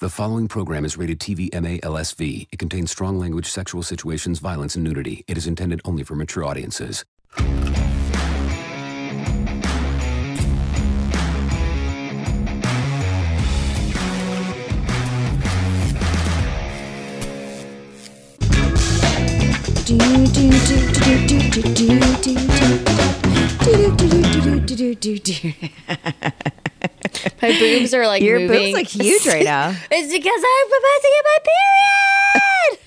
The following program is rated TV MA LSV. It contains strong language, sexual situations, violence, and nudity. It is intended only for mature audiences. My boobs are like Your moving. boobs look huge right now. it's because I'm about to get my period.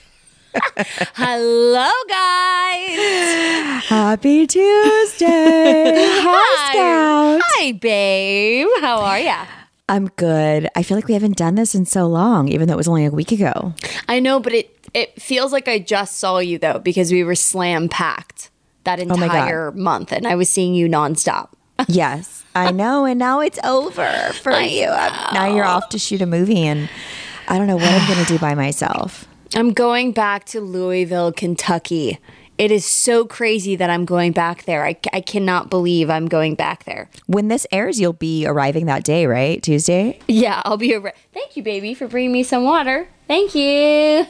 Hello, guys. Happy Tuesday. Hi, Scout. Hi, babe. How are ya? I'm good. I feel like we haven't done this in so long, even though it was only a week ago. I know, but it it feels like I just saw you though because we were slam packed that Oh entire month, and I was seeing you nonstop. Yes, I know. And now it's over for you. I'm- now you're off to shoot a movie, and I don't know what I'm going to do by myself. I'm going back to Louisville, Kentucky. It is so crazy that I'm going back there. I, I cannot believe I'm going back there. When this airs, you'll be arriving that day, right? Tuesday? Yeah, I'll be a. Thank you, baby, for bringing me some water. Thank you.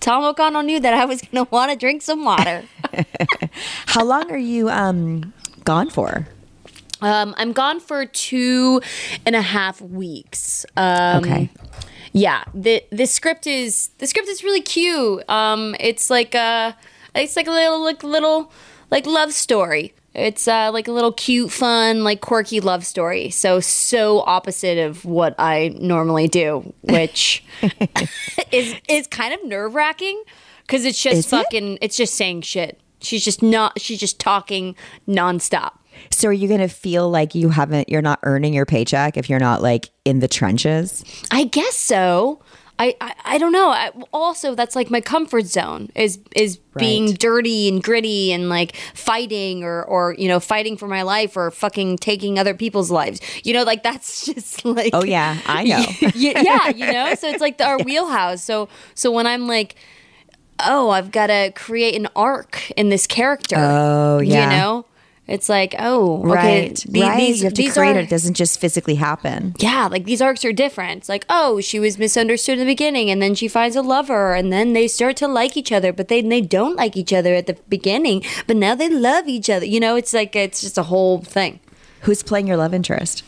Tom O'Connell knew that I was going to want to drink some water. How long are you um gone for? um, I'm gone for two and a half weeks. Um, Okay. Yeah, the the script is the script is really cute. Um, it's like a it's like a little like little like love story. It's uh, like a little cute, fun, like quirky love story. So so opposite of what I normally do, which is is kind of nerve wracking because it's just Is it? fucking. It's just saying shit. She's just not. She's just talking nonstop. So are you going to feel like you haven't you're not earning your paycheck if you're not like in the trenches? I guess so. I, I, I don't know. I, also, that's like my comfort zone is is being dirty and gritty and like fighting or or you know fighting for my life or fucking taking other people's lives. You know, like that's just like Oh yeah, I know. yeah, yeah, you know. So it's like our wheelhouse. So so when I'm like, oh, I've got to create an arc in this character. Oh, yeah. you know. It's like, oh, okay, right. the- right. These, you have to create are, it. Doesn't just physically happen. yeah, like these arcs are different. It's like, oh, she was misunderstood in the beginning, and then she finds a lover, and then they start to like each other, but they they don't like each other at the beginning, but now they love each other. You know, it's like it's just a whole thing. Who's playing your love interest?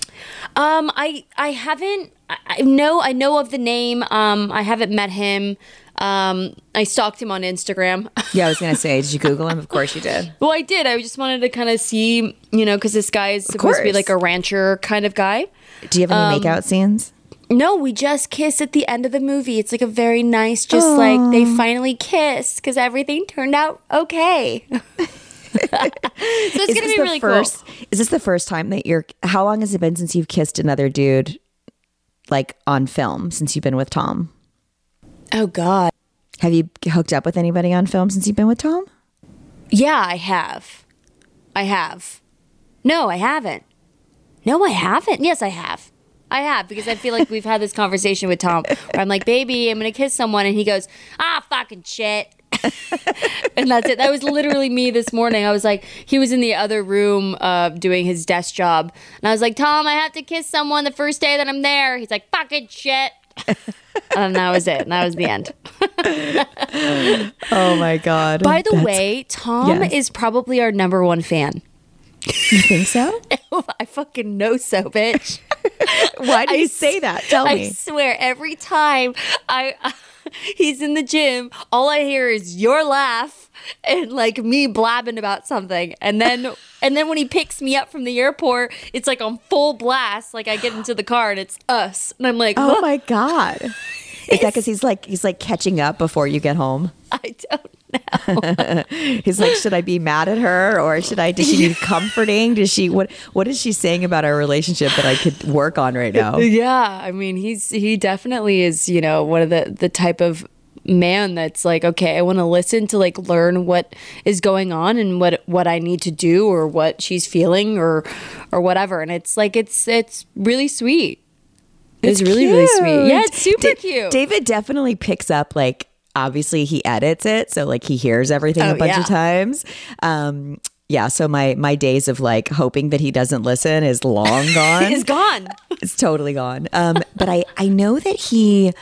Um, I I haven't. I, I know I know of the name. Um, I haven't met him. Um, I stalked him on Instagram. Yeah, I was gonna say, did you Google him? Of course you did. well, I did. I just wanted to kind of see, you know, because this guy is supposed to be like a rancher kind of guy. Do you have any Um, makeout scenes? No, we just kiss at the end of the movie. It's like a very nice, just like they finally kiss because everything turned out okay. so it's Is gonna be really first? cool. Is this the first time that you're? How long has it been since you've kissed another dude, like on film? Since you've been with Tom, Oh God. Have you hooked up with anybody on film since you've been with Tom? Yeah, I have. I have. No, I haven't. No, I haven't. Yes, I have. I have because I feel like we've had this conversation with Tom where I'm like, baby, I'm gonna kiss someone, and he goes, ah, fucking shit. and that's it. That was literally me this morning. I was like, he was in the other room uh, doing his desk job, and I was like, Tom, I have to kiss someone the first day that I'm there. He's like, fucking shit. and that was it. And that was the end. Oh my god! By the way, Tom Yes. is probably our number one fan. you think so? I fucking know so, bitch. Why do I you say that? Tell I me. I swear, every time I he's in the gym, all I hear is your laugh and like me blabbing about something, and then and then when he picks me up from the airport, it's like on full blast. Like I get into the car and it's us, and I'm like, Oh "What?" my god. Is that because he's like he's like catching up before you get home? I don't. He's like, should I be mad at her or should I? Does she need comforting? Does she what? What is she saying about our relationship that I could work on right now? Yeah, I mean, he's he definitely is, you know, one of the the type of man that's like, okay, I want to listen to like learn what is going on and what what I need to do or what she's feeling or or whatever. And it's like it's it's really sweet. It's, really really sweet. Yeah, it's super cute. David definitely picks up like obviously he edits it, so like he hears everything Oh, a bunch yeah. of times. Um yeah, so my my days of like hoping that he doesn't listen is long gone. It's gone. it's totally gone. Um, but I I know that he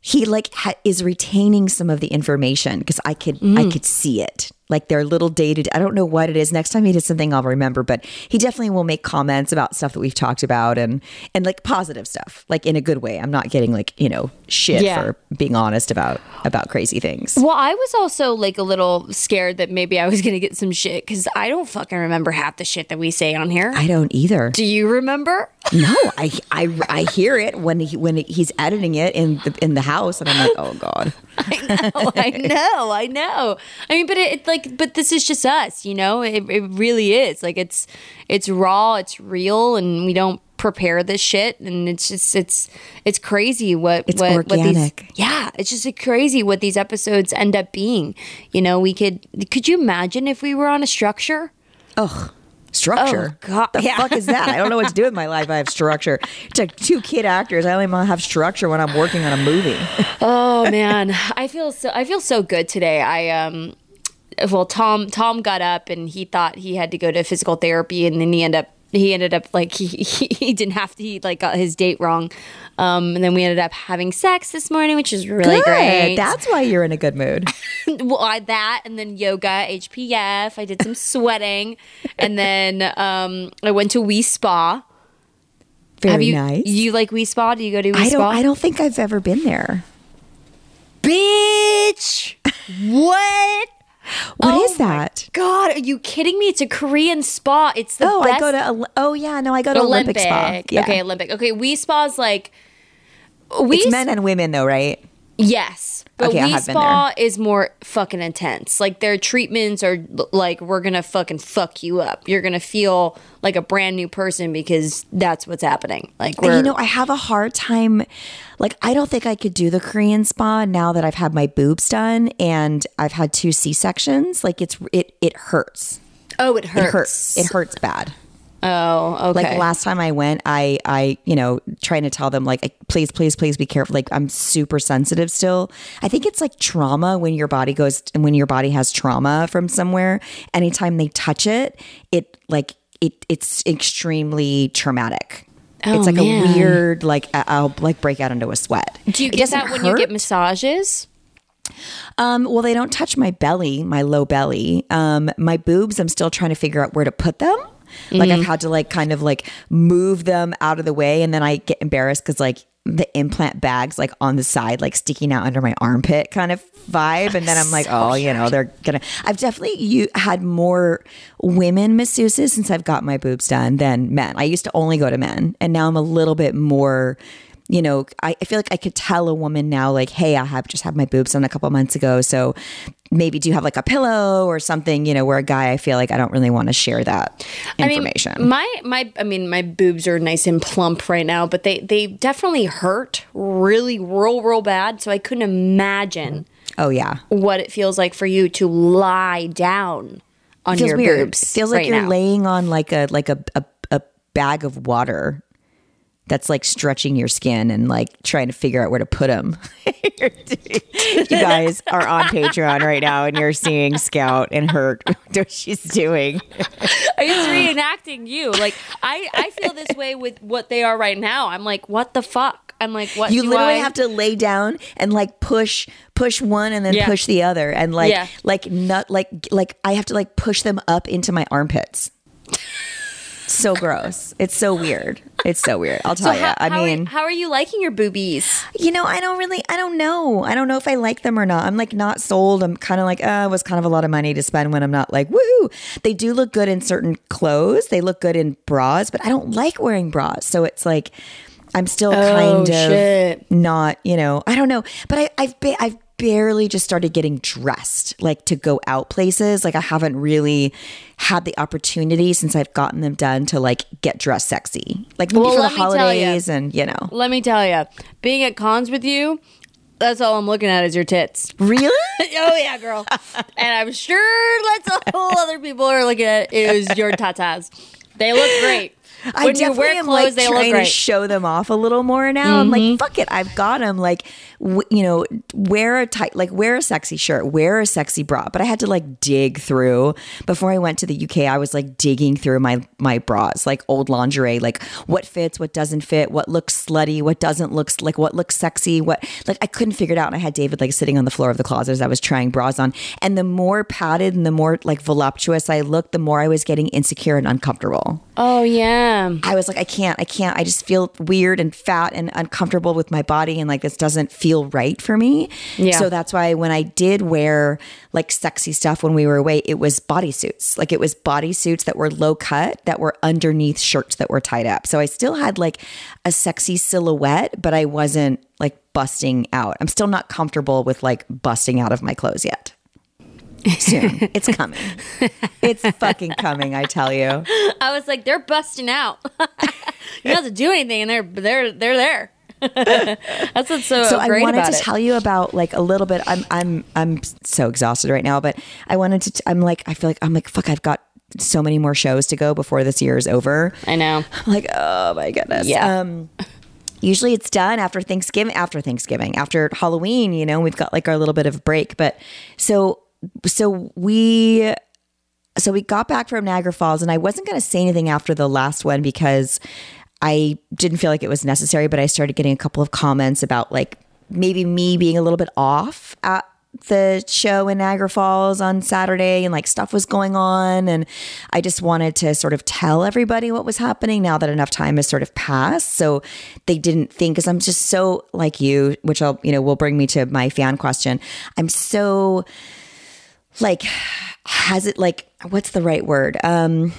he like ha- is retaining some of the information because I could I Mm. could see it. Like they're little dated. I don't know what it is. Next time he does something, I'll remember. But he definitely will make comments about stuff that we've talked about and and like positive stuff, like in a good way. I'm not getting like you know shit Yeah. for being honest about about crazy things. Well, I was also like a little scared that maybe I was going to get some shit because I don't fucking remember half the shit that we say on here. I don't either. Do you remember? No, I, I I hear it when he when he's editing it in the in the house, and I'm like, oh god. Oh, I know, I know. I mean, but it, it like, but this is just us, you know. It, it really is. Like, it's it's raw, it's real, and we don't prepare this shit, and it's just it's it's crazy what It's what, what organic. these yeah, it's just crazy what these episodes end up being. You know, we could could you imagine if we were on a structure? Ugh. Structure. Oh, God, The yeah. fuck is that? I don't know what to do with my life. I have structure. It's like two kid actors. I only have structure when I'm working on a movie. Oh man, I feel so I feel so good today. I um well Tom Tom got up and he thought he had to go to physical therapy and then he ended up he ended up like he, he, he didn't have to he like got his date wrong. Um and then we ended up having sex this morning, which is really Good. great. That's why you're in a good mood. well, I, that and then yoga, HPF. I did some sweating, and then um, I went to Wi Spa. Very Have you nice. you like Wi Spa? Do you go to Wi I don't. Spa? I don't think I've ever been there. Bitch, what? What is Oh my that? God, are you kidding me? It's a Korean spa. It's the Oh, best. I go to. Oh yeah, no, I go to Olympic, Spa. Yeah. Okay, Olympic. Okay, Wi Spa's like Wi it's men and women though, right? Yes. But Okay, I Wi have been Spa is more fucking intense. Like their treatments are like we're gonna fucking fuck you up. You're gonna feel like a brand new person because that's what's happening. Like you know, I have a hard time. Like, I don't think I could do the Korean spa now that I've had my boobs done and I've had two C sections. Like, it's it it hurts. oh it hurts. It hurts. It hurts bad. Oh okay. Like last time I went, I I you know trying to tell them like please please please be careful. Like I'm super sensitive still. I think it's like trauma when your body goes when your body has trauma from somewhere. Anytime they touch it, it like it it's extremely traumatic. Oh, it's like man. a weird like I'll like break out into a sweat. Do you It get that when you get massages? Um, well, they don't touch my belly, my low belly. Um, my boobs, I'm still trying to figure out where to put them. Like Mm-hmm. I've had to like kind of like move them out of the way, and then I get embarrassed because like the implant bags like on the side, like sticking out under my armpit, kind of vibe. And then I'm like, oh, you know, they're gonna. I've definitely you had more women masseuses since I've got my boobs done than men. I used to only go to men, and now I'm a little bit more you know, I, I feel like I could tell a woman now, like, hey, I have just had my boobs done a couple months ago. So maybe do you have like a pillow or something, you know, where a guy, I feel like I don't really want to share that information. I mean, my my I mean, my boobs are nice and plump right now, but they they definitely hurt really real real bad. So I couldn't imagine oh, yeah. what it feels like for you to lie down on Feels your weird. boobs. Feels like right you're now. laying on like a, like a, a, a bag of water that's like stretching your skin and like trying to figure out where to put them. you guys are on Patreon right now and you're seeing Scout and her, what she's doing. I was reenacting you. Like I I feel this way with what they are right now. I'm like, what the fuck? I'm like, what? you literally I- have to lay down and like push push one and then Yeah. push the other and like Yeah. like nut like like I have to like push them up into my armpits. So gross. It's so weird. It's so weird. I'll So tell how, you. I how mean, are, how are you liking your boobies? you know, I don't really, I don't know. I don't know if I like them or not. I'm like not sold. I'm kind of like, uh, it was kind of a lot of money to spend when I'm not like, woohoo. They do look good in certain clothes. They look good in bras, but I don't like wearing bras. So it's like, I'm still kind of shit. not, you know, I don't know. But I, I've been, I've barely just started getting dressed, like to go out places. Like I haven't really had the opportunity since I've gotten them done to like get dressed sexy, like maybe Well, for the let me tell ya. holidays and you know. Let me tell you, being at cons with you, that's all I'm looking at is your tits. Really? oh yeah, girl. and I'm sure that's all other people are looking at is your tatas. They look great. I When you wear clothes, like they look trying to great. show them off a little more now. I'm like, mm-hmm. fuck it, I've got them. Like, w- you know, wear a tight, like wear a sexy shirt, wear a sexy bra. But I had to like dig through before I went to the UK. I was like digging through my my bras, like old lingerie, like what fits, what doesn't fit, what looks slutty, what doesn't look like what looks sexy, what like I couldn't figure it out. And I had David like sitting on the floor of the closet as I was trying bras on. And the more padded and the more like voluptuous I looked, the more I was getting insecure and uncomfortable. Oh yeah. I was like, I can't, I can't. I just feel weird and fat and uncomfortable with my body. And like, this doesn't feel right for me. Yeah. So that's why when I did wear like sexy stuff when we were away, it was bodysuits. Like, it was bodysuits that were low cut, that were underneath shirts that were tied up. So I still had like a sexy silhouette, but I wasn't like busting out. I'm still not comfortable with like busting out of my clothes yet. Soon. it's coming. It's fucking coming, I tell you. I was like, they're busting out. you don't have to do anything, and they're they're they're there. That's what's so, so I wanted to it. tell you about like a little bit. I'm I'm I'm so exhausted right now, but I wanted to. I'm like I feel like I'm like fuck. I've got so many more shows to go before this year is over. I know. I'm like oh my goodness. Yeah. Um, usually it's done after Thanksgiving. After Thanksgiving, after Halloween, you know, we've got like our little bit of break. But so so we so we got back from Niagara Falls, and I wasn't going to say anything after the last one because I didn't feel like it was necessary. But I started getting a couple of comments about like maybe me being a little bit off at the show in Niagara Falls on Saturday, and like stuff was going on, and I just wanted to sort of tell everybody what was happening now that enough time has sort of passed, so they didn't think because I'm just so like you, which I'll you know will bring me to my fan question. I'm so like has it like what's the right word um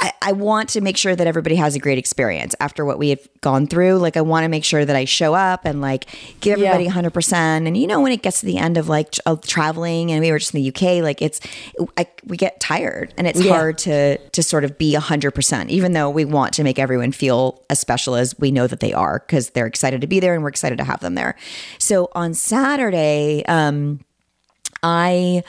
I, I want to make sure that everybody has a great experience after what we have gone through. Like, I want to make sure that I show up and like give everybody Yeah. 100%. And, you know, when it gets to the end of like of traveling and we were just in the UK, like it's, I, we get tired and it's Yeah. hard to, to sort of be 100%, even though we want to make everyone feel as special as we know that they are because they're excited to be there and we're excited to have them there. So on Saturday, um, I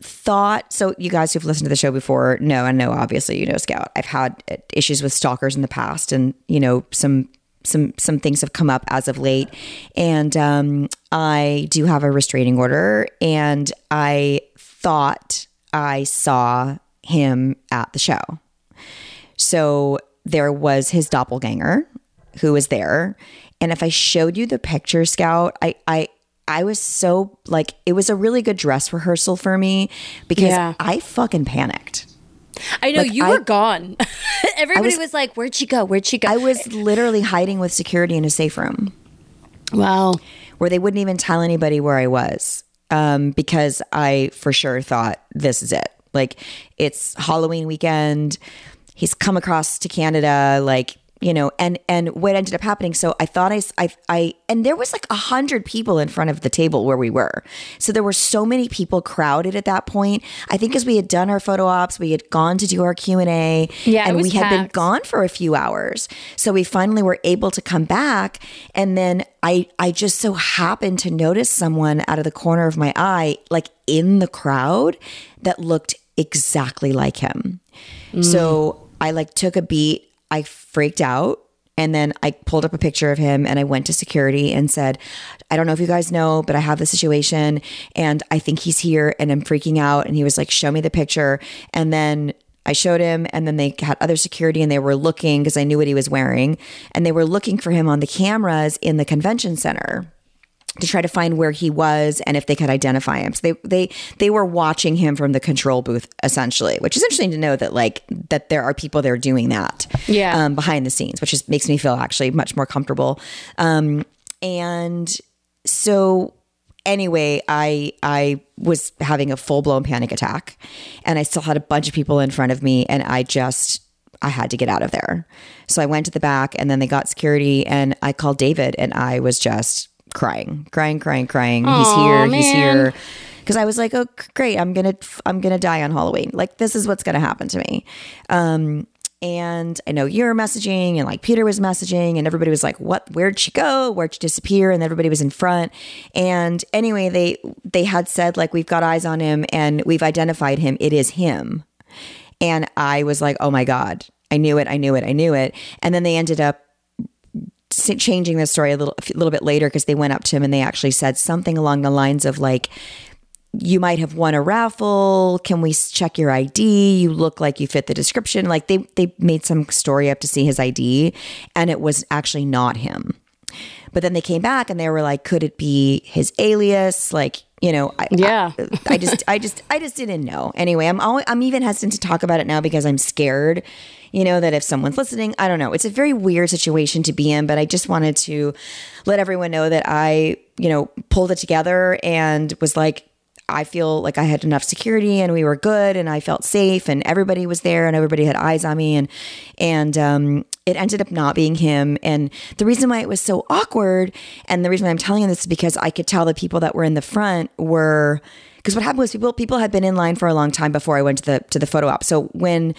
thought so you guys who've listened to the show before know and know obviously you know scout i've had uh, issues with stalkers in the past and you know some some some things have come up as of late and um i do have a restraining order and i thought i saw him at the show so there was his doppelganger who was there. And if I showed you the picture, Scout, I I I was so like it was a really good dress rehearsal for me because Yeah. I fucking panicked. I know Like, you I- were gone. Everybody was- was, like, "Where'd she go? Where'd she go?" I was literally hiding with security in a safe room wow. where they wouldn't even tell anybody where I was um, because I for sure thought this is it. Like it's Halloween weekend. He's come across to Canada, like you know, and and what ended up happening. So I thought I I, I and there was like a hundred people in front of the table where we were. So there were so many people crowded at that point. I think as we had done our photo ops, we had gone to do our Q and A, Yeah, and we had been gone for a few hours. So we finally were able to come back and then I I just so happened to notice someone out of the corner of my eye like in the crowd that looked exactly like him. So I like took a beat, I freaked out and then I pulled up a picture of him and I went to security and said, I don't know if you guys know, but I have the situation and I think he's here and I'm freaking out. And he was like, Show me the picture. And then I showed him, and then they had other security and they were looking because I knew what he was wearing. And they were looking for him on the cameras in the convention center. To try to find where he was and if they could identify him. So they they they were watching him from the control booth essentially, which is interesting to know that like that there are people there doing that. Yeah. Um, behind the scenes, which just makes me feel actually much more comfortable. Um, and so anyway, I I was having a full blown panic attack, and I still had a bunch of people in front of me, and I just I had to get out of there. So I went to the back, and then they got security, and I called David, and I was just crying, crying, crying, crying. he's here, he's here. Because I was like, oh, great, I'm gonna, I'm gonna die on Halloween. Like this is what's gonna happen to me. Um, and I know you're messaging and like Peter was messaging and everybody was like, what, where'd she go? Where'd she disappear? And everybody was in front. And anyway, they, they had said like, we've got eyes on him and we've identified him. It is him. And I was like, oh my God, I knew it. I knew it. I knew it. And then they ended up changing the story a little, a little bit later because they went up to him and they actually said something along the lines of like, you might have won a raffle. Can we check your ID? You look like you fit the description. Like they they made some story up to see his ID, and it was actually not him. But then they came back and they were like, could it be his alias? Like you know, I, Yeah. I, I just I just I just didn't know. Anyway, I'm always, I'm even hesitant to talk about it now because I'm scared. You know that if someone's listening, I don't know. It's a very weird situation to be in, but I just wanted to let everyone know that I, you know, pulled it together and was like, I feel like I had enough security and we were good and I felt safe and everybody was there and everybody had eyes on me and and um, it ended up not being him and the reason why it was so awkward and the reason why I'm telling you this is because I could tell the people that were in the front were because what happened was people people had been in line for a long time before I went to the to the photo op so when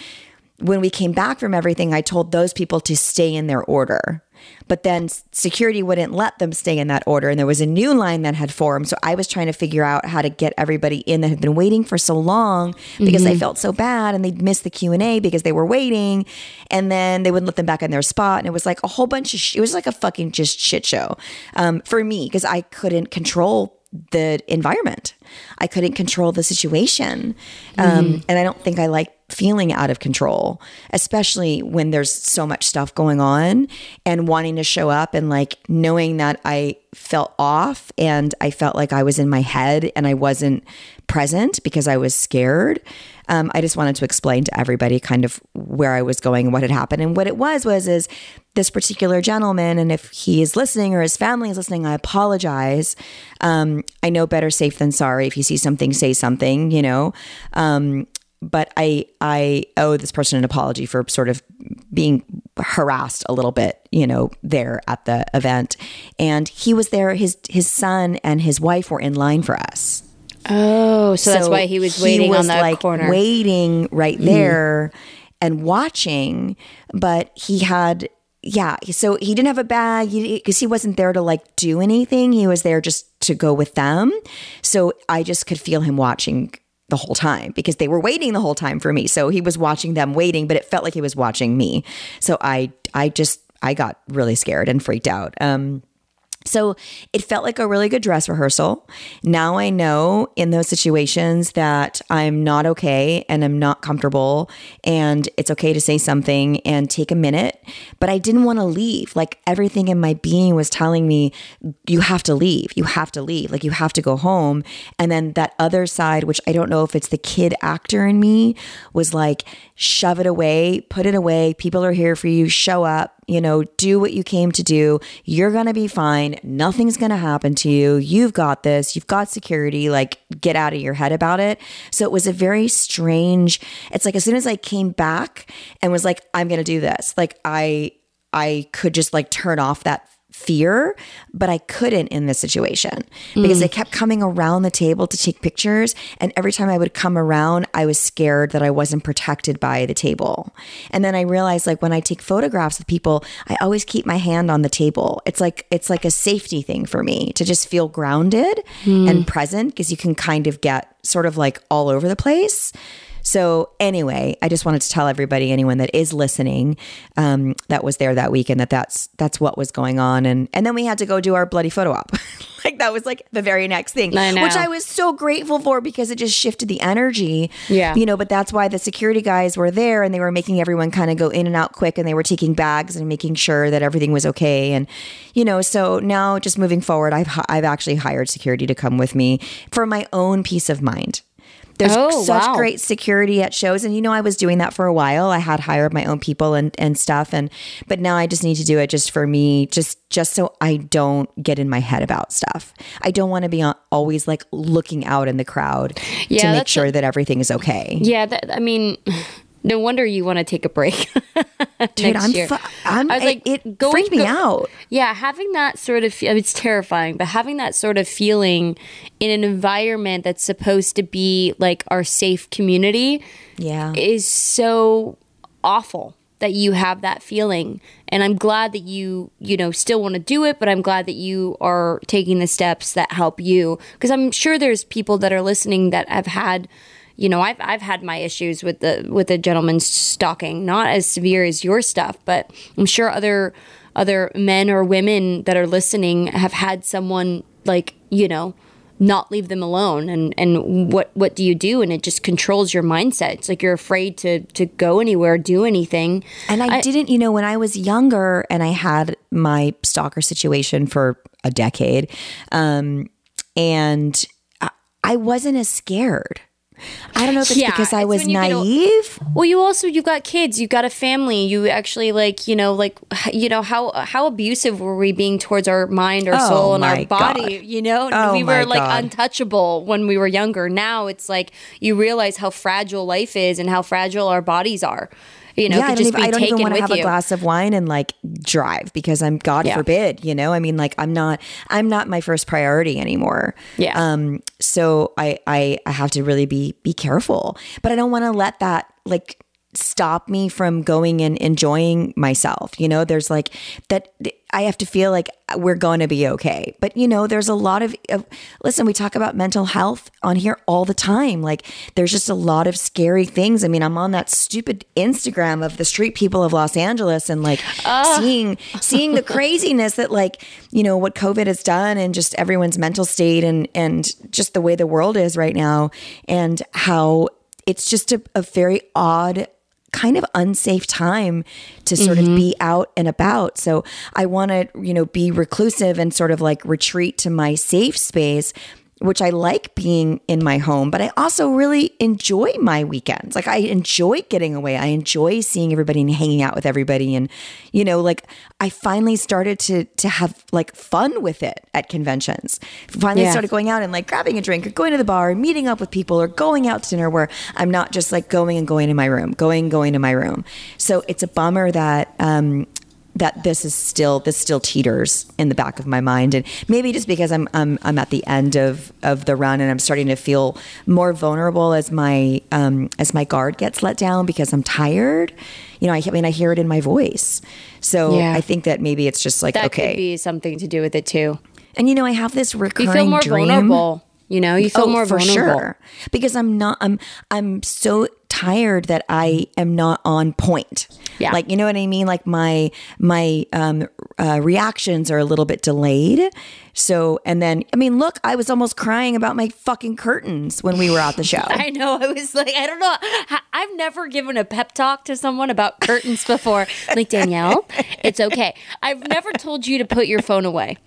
when we came back from everything I told those people to stay in their order. But then security wouldn't let them stay in that order and there was a new line that had formed. So i was trying to figure out how to get everybody in that had been waiting for so long because i felt so bad and they'd missed the q&a because they were waiting and then they wouldn't let them back in their spot and it was like a whole bunch of sh- it was like a fucking just shit show um, for me because i couldn't control the environment. I couldn't control the situation um, and i don't think i like feeling out of control, especially when there's so much stuff going on and wanting to show up and like knowing that I felt off and I felt like I was in my head and I wasn't present because I was scared. Um, I just wanted to explain to everybody kind of where I was going and what had happened. And what it was was is this particular gentleman, and if he is listening or his family is listening, I apologize. Um, I know better safe than sorry. If you see something, say something. You know. Um, but I I owe this person an apology for sort of being harassed a little bit, you know, there at the event. And he was there. His his son and his wife were in line for us. Oh, so, that's why he was waiting was, on the like corner. waiting right mm-hmm. there and watching. But he had. Yeah, so he didn't have a bag because he wasn't there to like do anything. He was there just to go with them. So I just could feel him watching the whole time because they were waiting the whole time for me. So he was watching them waiting, but it felt like he was watching me. So I I just I got really scared and freaked out. Um so it felt like a really good dress rehearsal. Now I know in those situations that I'm not okay and I'm not comfortable and it's okay to say something and take a minute, but I didn't want to leave. Like everything in my being was telling me you have to leave. You have to leave. Like you have to go home. And then that other side, which I don't know if it's the kid actor in me, was like shove it away, put it away. People are here for you. Show up you know, do what you came to do. You're going to be fine. Nothing's going to happen to you. You've got this. You've got security. Like, get out of your head about it. So it was a very strange, it's like as soon as I came back and was like, I'm going to do this, like, I, I could just like turn off that fear, but I couldn't in this situation because mm. they kept coming around the table to take pictures. And every time I would come around, I was scared that I wasn't protected by the table. And then I realized like when I take photographs of people, I always keep my hand on the table. It's like it's like a safety thing for me to just feel grounded hmm. and present because you can kind of get sort of like all over the place. So anyway, I just wanted to tell everybody, anyone that is listening, um, that was there that weekend, that that's that's what was going on, and and then we had to go do our bloody photo op. like that was like the very next thing, I which I was so grateful for because it just shifted the energy. Yeah. You know, but that's why the security guys were there and they were making everyone kind of go in and out quick and they were taking bags and making sure that everything was okay. And, you know, so now just moving forward, I've, I've actually hired security to come with me for my own peace of mind. There's Oh, such wow. great security at shows and you know I was doing that for a while. I had hired my own people and and stuff and but now I just need to do it just for me just just so I don't get in my head about stuff. I don't want to be on, always like looking out in the crowd to make sure that everything is okay. Yeah, that, I mean, no wonder you want to take a break. Dude, I'm, year. fu- I'm I was like, it, it going- freaked me go- out. Yeah, having that sort of, I mean, it's terrifying, but having that sort of feeling in an environment that's supposed to be like our safe community Yeah. is so awful that you have that feeling. And I'm glad that you, you know, still want to do it, but I'm glad that you are taking the steps that help you. Because I'm sure there's people that are listening that have had, you know, I've I've had my issues with the with the gentleman's stalking, not as severe as your stuff, but I'm sure other other men or women that are listening have had someone like, you know, not leave them alone. And and what what do you do? And it just controls your mindset. It's like you're afraid to to go anywhere do anything. And I, didn't, you know, when I was younger and I had my stalker situation for a decade, um, and I, I wasn't as scared. I don't know if it's Yeah, because I was when you get naive. well you also you've got kids you've got a family you actually like you know like you know how how abusive were we being towards our mind our Oh soul and our body God. you know Oh we were like God. untouchable when we were younger now it's like you realize how fragile life is and how fragile our bodies are you know yeah, I don't just even, be I don't taken even want to have you a glass of wine and like drive because I'm God Yeah. forbid, you know. I mean, like I'm not, I'm not my first priority anymore. Yeah. Um. So I, I, I have to really be be careful, but I don't want to let that like stop me from going and enjoying myself. You know, there's like that. I have to feel like we're going to be okay. But you know, there's a lot of, of listen. We talk about mental health on here all the time. Like, there's just a lot of scary things. I mean, I'm on that stupid Instagram of the street people of Los Angeles and like ah. seeing seeing the craziness that like you know what COVID has done and just everyone's mental state and and just the way the world is right now and how it's just a, a very odd kind of unsafe time to sort of mm-hmm. be out and about. So I want to, you know, be reclusive and sort of like retreat to my safe space, which I like being in my home, but I also really enjoy my weekends. Like I enjoy getting away. I enjoy seeing everybody and hanging out with everybody and you know, like I finally started to to have like fun with it at conventions. Finally Yeah. started going out and like grabbing a drink or going to the bar and meeting up with people or going out to dinner where I'm not just like going and going to my room, going going to my room. So it's a bummer that um that this is still this still teeters in the back of my mind and maybe just because I'm I'm I'm at the end of of the run and I'm starting to feel more vulnerable as my um as my guard gets let down because I'm tired. You know, I, I mean I hear it in my voice. So Yeah. I think that maybe it's just like that okay. could be something to do with it too and you know, I have this recurring you feel more dream. vulnerable you know you feel Oh, more for vulnerable sure. Because I'm not. I'm. I'm so tired that I am not on point. Yeah. Like you know what I mean. Like my my um, uh, reactions are a little bit delayed. So and then I mean, look, I was almost crying about my fucking curtains when we were at the show. I know. I was like, I don't know. I've never given a pep talk to someone about curtains before. Like, Danielle, it's okay. I've never told you to put your phone away.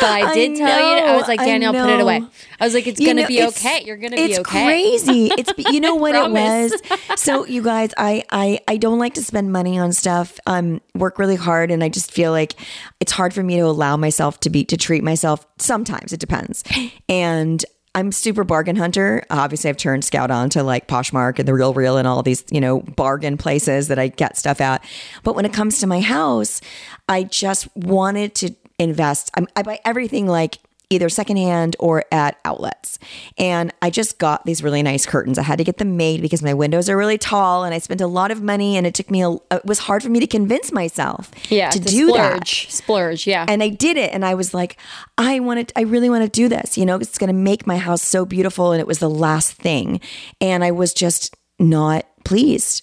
But I did tell you, I was like, Danielle, put it away. I was like, it's You going to know, be it's- okay. You're going to it's be okay. It's crazy. It's you know what it was. So you guys, I I I don't like to spend money on stuff. Um, work really hard, and I just feel like it's hard for me to allow myself to be to treat myself. Sometimes it depends, and. I'm super bargain hunter. Obviously, I've turned Scout on to like Poshmark and the Real Real and all these, you know, bargain places that I get stuff at. But when it comes to my house, I just wanted to invest. I'm, I buy everything like either secondhand or at outlets. And I just got these really nice curtains. I had to get them made because my windows are really tall and I spent a lot of money and it took me a, it was hard for me to convince myself Yeah. to do that. splurge. Splurge. Yeah. And I did it and I was like, I want to I really want to do this. You know, it's going to make my house so beautiful and it was the last thing. And I was just not pleased.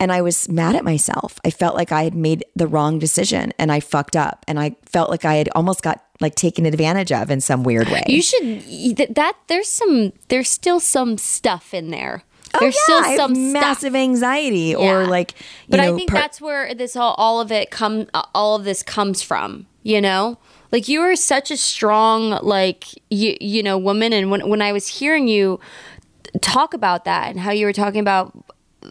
And I was mad at myself. I felt like I had made the wrong decision and I fucked up and I felt like I had almost got like taken advantage of in some weird way. You should th- that there's some there's still some stuff in there. Oh, There's yeah, still some stuff. massive anxiety or Yeah. like you But know I think per- that's where this all all of it come all of this comes from, you know? Like you are such a strong like you you know woman and when when I was hearing you talk about that and how you were talking about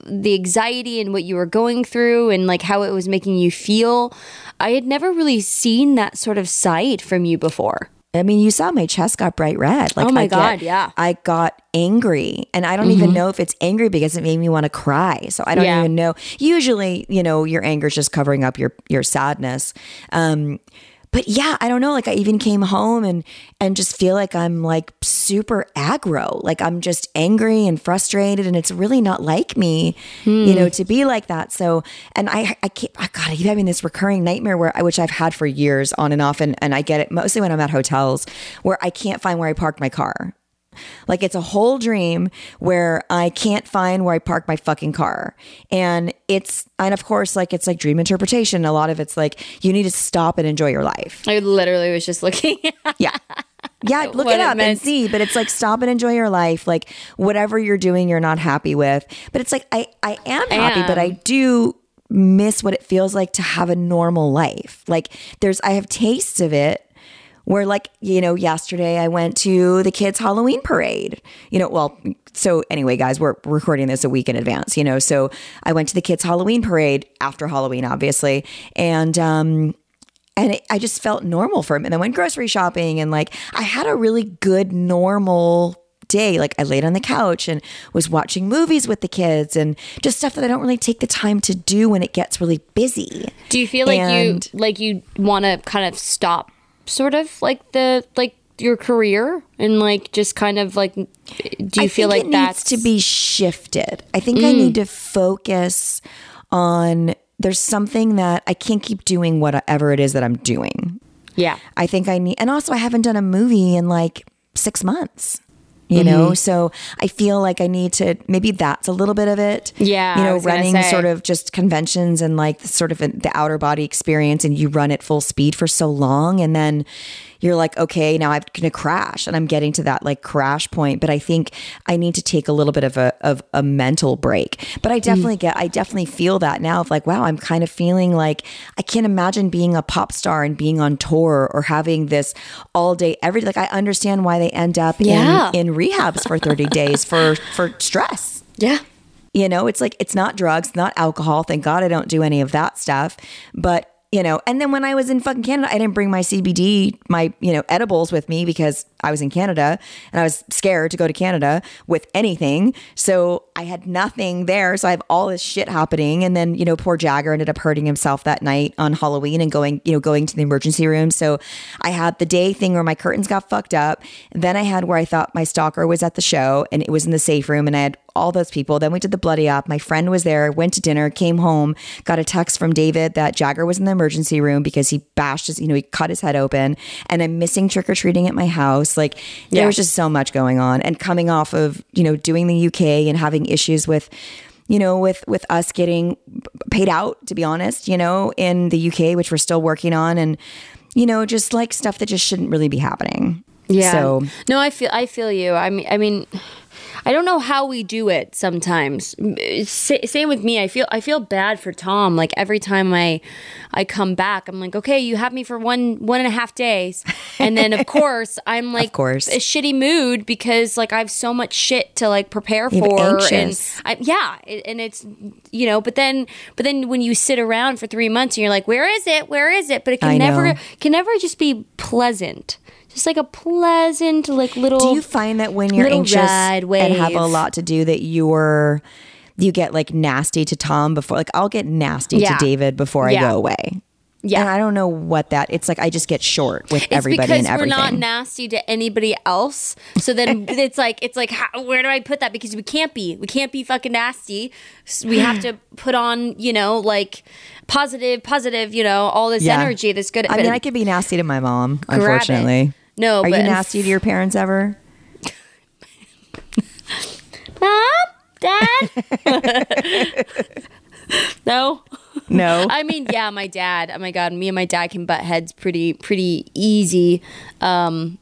the anxiety and what you were going through and like how it was making you feel, I had never really seen that sort of side from you before. I mean, you saw my chest got bright red. Like, Oh my I get- God, yeah. Mm-hmm. I got angry, and I don't even know if it's angry because it made me want to cry. So I don't Yeah. even know. Usually, you know, your anger is just covering up your your sadness. Um, but yeah, I don't know. Like I even came home and and just feel like I'm like super aggro. Like I'm just angry and frustrated, and it's really not like me, you know, hmm. to be like that. So, and I I keep I God, I keep having this recurring nightmare where I which I've had for years on and off, and and I get it mostly when I'm at hotels where I can't find where I parked my car. Like it's a whole dream where I can't find where I park my fucking car. And it's, and of course, like it's like dream interpretation. A lot of it's like you need to stop and enjoy your life. I literally was just looking Yeah. Yeah, look What it it up and see. But it's like stop and enjoy your life. Like whatever you're doing, you're not happy with. But it's like I, I am happy, but I do miss what it feels like to have a normal life. Like there's I have tastes of it where like you know yesterday i went to the kids halloween parade you know well so anyway guys we're recording this a week in advance you know so i went to the kids halloween parade after halloween obviously and um and it, I just felt normal for him. And then went grocery shopping and like I had a really good normal day. Like I laid on the couch and was watching movies with the kids and just stuff that I don't really take the time to do when it gets really busy. Do you feel like And- you like you want to kind of stop sort of like the like your career and like just kind of like do you I feel like it that's needs to be shifted. I think I need mm. to focus on there's something that I can't keep doing whatever it is that I'm doing. yeah I think I need, and also I haven't done a movie in like six months. You know, Mm-hmm. so I feel like I need to. Maybe that's a little bit of it. Yeah, you know, running sort of just conventions and like sort of the outer body experience, and you run at full speed for so long, and then you're like, okay, now I'm going to crash, and I'm getting to that like crash point. But I think I need to take a little bit of a of a mental break. But I Mm. definitely get, I definitely feel that now of like, wow, I'm kind of feeling like I can't imagine being a pop star and being on tour or having this all day every like I understand why they end up Yeah. in in rehabs for 30 days for for stress. yeah You know, it's like it's not drugs, not alcohol. Thank God I don't do any of that stuff. But you know, and then when I was in fucking Canada, I didn't bring my CBD, my you know edibles with me because I was in Canada and I was scared to go to Canada with anything. So I had nothing there. So I have all this shit happening. And then you know, poor Jagger ended up hurting himself that night on Halloween and going you know going to the emergency room. So I had the day thing where my curtains got fucked up. Then I had where I thought my stalker was at the show and it was in the safe room, and I had all those people. Then we did the bloody up. My friend was there, went to dinner, came home, got a text from David that Jagger was in the emergency room because he bashed his, you know, he cut his head open. And I'm missing trick or treating at my house. Like there Yeah. was just so much going on. And coming off of, you know, doing the UK and having issues with, you know, with with us getting paid out, to be honest, you know, in the UK, which we're still working on, and you know, just like stuff that just shouldn't really be happening. yeah So no I feel I feel you I mean I mean I don't know how we do it sometimes. S- same with me. I feel I feel bad for Tom. Like every time I I come back, I'm like, okay, you have me for one one and a half days, and then of course I'm like, of course. a shitty mood because like I have so much shit to like prepare You're for, anxious. and I, yeah, it, and it's you know, but then but then when you sit around for three months and you're like, where is it? Where is it? But it can I never know. can never just be pleasant. Just like a pleasant, like little. Do you find that when you're anxious and have a lot to do that you're you get like nasty to Tom before like I'll get nasty Yeah. to David before I go away. Yeah. And I don't know what that it's like I just get short with It's everybody because and we're not nasty to anybody else. So then it's like it's like how, where do I put that? Because we can't be. We can't be fucking nasty. We have to put on you know like positive, positive. You know all this Yeah. energy. This good. I mean I could be nasty to my mom, unfortunately. No, Are but you nasty to your parents ever? Mom, Dad? no. No. I mean, yeah, my dad. Oh my god, me and my dad can butt heads pretty pretty easy. Um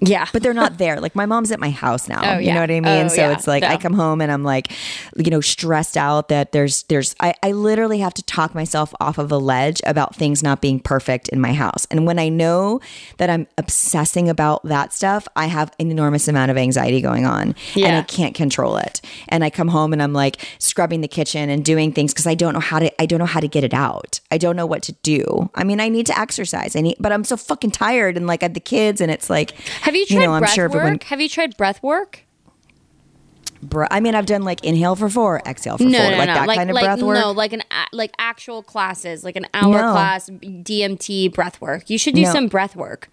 yeah. but they're not there. Like my mom's at my house now. Oh, You know what I mean? Oh, so yeah. it's like I come home and I'm like, you know, stressed out that there's there's I, I literally have to talk myself off of a ledge about things not being perfect in my house. And when I know that I'm obsessing about that stuff, I have an enormous amount of anxiety going on. And I can't control it. And I come home and I'm like scrubbing the kitchen and doing things because I don't know how to I don't know how to get it out. I don't know what to do. I mean, I need to exercise. I need but I'm so fucking tired and like I have the kids and it's like Have you tried know, I'm breath sure work? everyone- Have you tried breath work? Br- I mean, I've done like inhale for four, exhale for No, four, no, like no. that like, kind of like, breath work. No, like an a- like actual classes, like an hour No. class DMT breath work. You should do No. some breath work.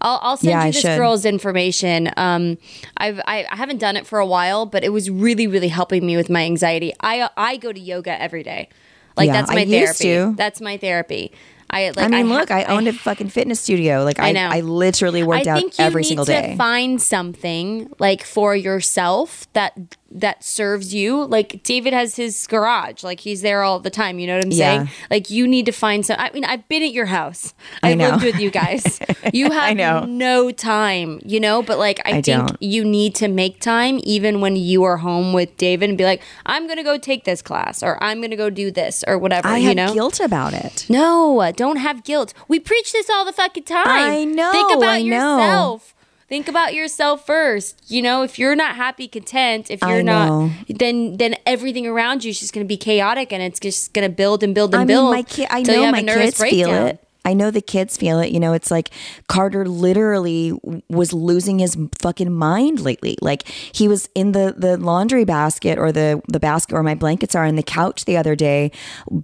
I'll, I'll send Yeah, you this girl's information. Um, I've I, I haven't done it for a while, but it was really really helping me with my anxiety. I I go to yoga every day. Like Yeah, that's I my used therapy. to. That's my therapy. I like. I mean, ha- look, I owned a fucking fitness studio. Like I, I, know. literally worked I out think you every need single to day. find something like for yourself that that serves you. Like David has his garage, like he's there all the time. You know what I'm Yeah. saying? Like you need to find some. I mean, I've been at your house. I I've know. lived with you guys. You have know. no time, you know. But like, I, I think don't. you need to make time, even when you are home with David, and be like, I'm gonna go take this class, or I'm gonna go do this, or whatever. I you have know. guilt about it. No, don't have guilt. We preach this all the fucking time. I know, Think about I know. yourself. Think about yourself first. You know, if you're not happy, content, if you're not, then then everything around you is just going to be chaotic, and it's just going to build and build and I mean, build. my kid. I know my kids feel breakdown. it. I know the kids feel it. You know, it's like Carter literally was losing his fucking mind lately. Like he was in the the laundry basket or the the basket where my blankets are on the couch the other day,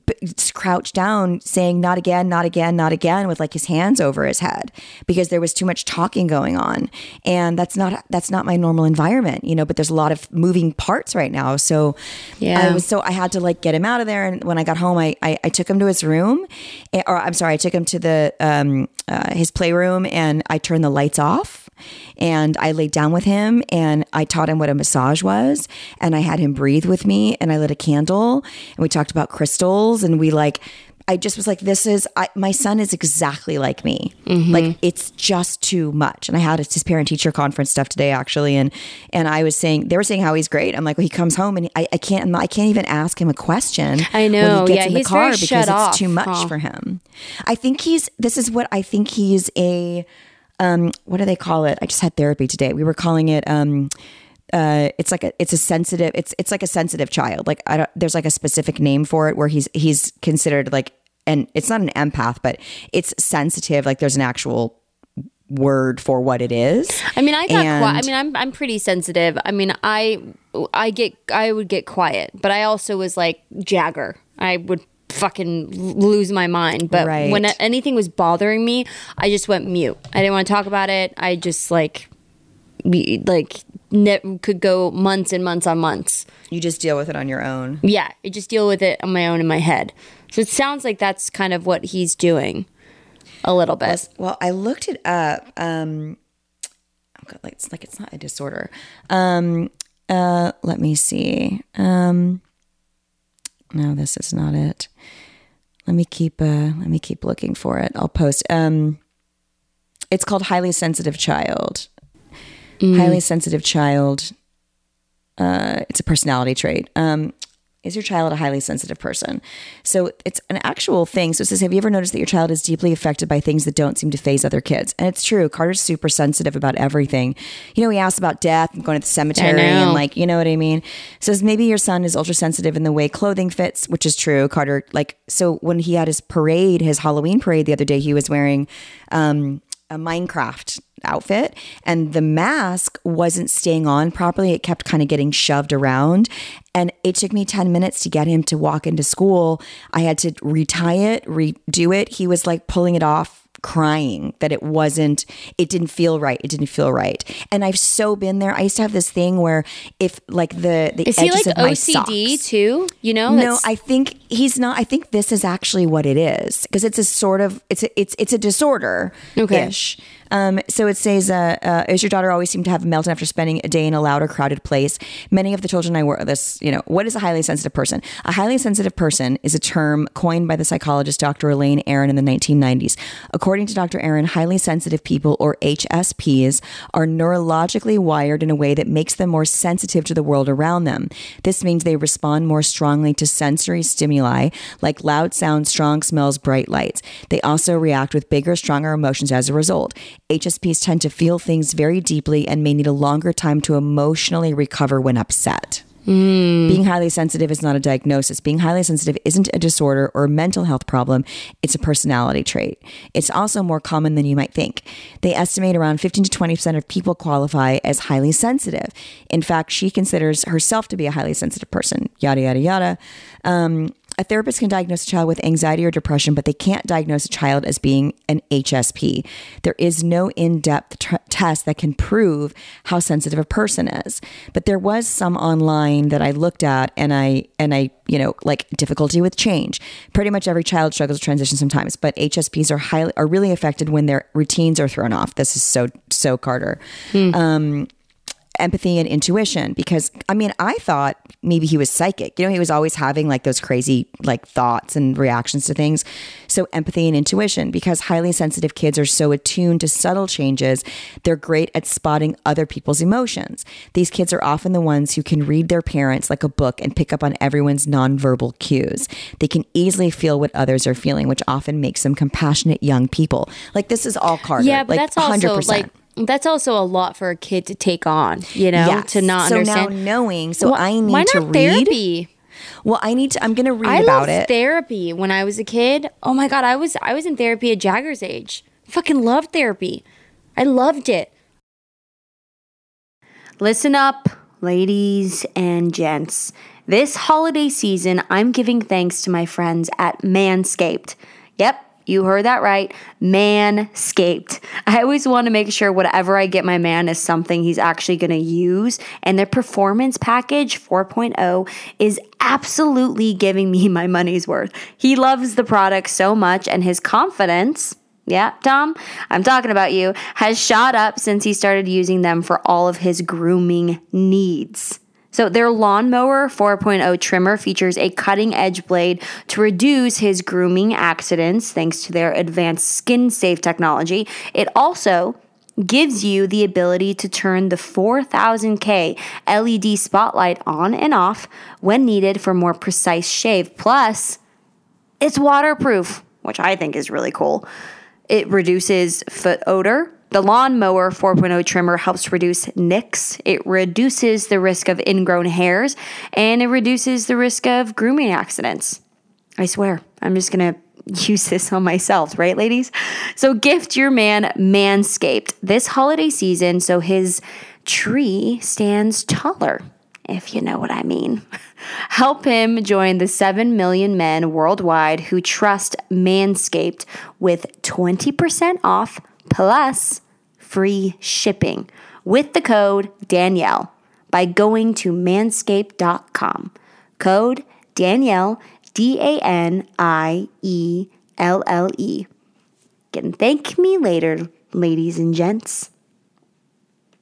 b- crouched down, saying "not again, not again, not again" with like his hands over his head because there was too much talking going on, and that's not that's not my normal environment. You know, but there's a lot of moving parts right now. So Yeah. I was so I had to like get him out of there. And when I got home, I I, I took him to his room, eh, or I'm sorry, I took him to the um uh, his playroom, and I turned the lights off, and I laid down with him, and I taught him what a massage was, and I had him breathe with me, and I lit a candle, and we talked about crystals, and we like. I just was like, this is, I, my son is exactly like me. Like, it's just too much. And I had his parent teacher conference stuff today, actually. And, and I was saying, they were saying how he's great. I'm like, well, he comes home and I, I can't, I can't even ask him a question. I know. When he gets Yeah, in the he's very car because shut it's off, too much huh? for him. I think he's, this is what I think he's a, um, what do they call it? I just had therapy today. We were calling it, um, uh, it's like a it's a sensitive it's it's like a sensitive child like I don't, there's like a specific name for it where he's he's considered like and it's not an empath but it's sensitive like there's an actual word for what it is I mean, I got. Qui- I mean, I'm I'm pretty sensitive. I mean, I I get I would get quiet, but I also was like Jagger. I would fucking lose my mind. But Right. when anything was bothering me, I just went mute. I didn't want to talk about it. I just like like ne- could go months and months on months. you just deal with it on your own Yeah, I just deal with it on my own in my head. So it sounds like that's kind of what he's doing a little bit. well i looked it up um like it's like it's not a disorder. Um uh let me see. Um no this is not it. Let me keep uh let me keep looking for it. I'll post um it's called highly sensitive child. Highly sensitive child uh it's a personality trait. Um is your child a highly sensitive person? So it's an actual thing. So it says, Have you ever noticed that your child is deeply affected by things that don't seem to faze other kids? And it's true. Carter's super sensitive about everything. You know, he asks about death and going to the cemetery and like, you know what I mean? Says maybe your son is ultra sensitive in the way clothing fits, which is true. Carter, like, so when he had his parade, his Halloween parade the other day, he was wearing um, a Minecraft outfit and the mask wasn't staying on properly. It kept kind of getting shoved around. And it took me 10 minutes to get him to walk into school. I had to retie it, redo it. He was like pulling it off crying that it wasn't it didn't feel right it didn't feel right and i've so been there i used to have this thing where if like the the Is he edges like of my OCD socks- too? You know? no, I think he's not. I think this is actually what it is because it's a sort of it's a, it's it's a disorder Okay. Um, so it says, uh, uh, "Is your daughter always seem to have a meltdown after spending a day in a loud or crowded place?" Many of the children I work this, you know, what is a highly sensitive person? A highly sensitive person is a term coined by the psychologist Dr. Elaine Aron in the 1990s. According to Dr. Aron, highly sensitive people, or HSPs, are neurologically wired in a way that makes them more sensitive to the world around them. This means they respond more strongly to sensory stimuli like loud sounds, strong smells, bright lights. They also react with bigger, stronger emotions as a result. HSPs tend to feel things very deeply and may need a longer time to emotionally recover when upset. Being highly sensitive is not a diagnosis. Being highly sensitive isn't a disorder or a mental health problem, it's a personality trait. It's also more common than you might think. They estimate around 15 to 20% of people qualify as highly sensitive. In fact, she considers herself to be a highly sensitive person, yada, yada, yada. Um, a therapist can diagnose a child with anxiety or depression, but they can't diagnose a child as being an HSP. There is no in depth test that can prove how sensitive a person is. But there was some online that I looked at and I, and I, you know, like difficulty with change. Pretty much every child struggles with transition sometimes, but HSPs are highly, are really affected when their routines are thrown off. This is so, so Carter. Um, empathy and intuition because I mean, I thought maybe he was psychic. You know, he was always having like those crazy like thoughts and reactions to things. So, empathy and intuition because highly sensitive kids are so attuned to subtle changes, they're great at spotting other people's emotions. These kids are often the ones who can read their parents like a book and pick up on everyone's nonverbal cues. They can easily feel what others are feeling, which often makes them compassionate young people. Like this is all Carter. Yeah, but like, that's also like that's also a lot for a kid to take on, you know, Yes. to not so understand. now knowing, so Wh- I need why to not read. therapy? Well, I need to. I'm going to read I about it. therapy when I was a kid. Oh my god, I was I was in therapy at Jagger's age. Fucking loved therapy. I loved it. Listen up, ladies and gents. This holiday season, I'm giving thanks to my friends at Manscaped. Yep, you heard that right. Manscaped. I always want to make sure whatever I get my man is something he's actually going to use. And their performance package 4.0 is absolutely giving me my money's worth. He loves the product so much, and his confidence. Yeah, Tom, I'm talking about you, has shot up since he started using them for all of his grooming needs. So, their lawnmower 4.0 trimmer features a cutting edge blade to reduce his grooming accidents thanks to their advanced skin safe technology. It also gives you the ability to turn the 4000K LED spotlight on and off when needed for more precise shave. Plus, it's waterproof, which I think is really cool. It reduces foot odor. The lawnmower 4.0 trimmer helps reduce nicks. It reduces the risk of ingrown hairs and it reduces the risk of grooming accidents. I swear, I'm just gonna use this on myself, right, ladies? So gift your man Manscaped this holiday season so his tree stands taller, if you know what I mean. Help him join the 7 million men worldwide who trust Manscaped with 20% off plus free shipping with the code Danielle by going to manscaped.com. Code Danielle, D A N I E L L E. Can thank me later, ladies and gents.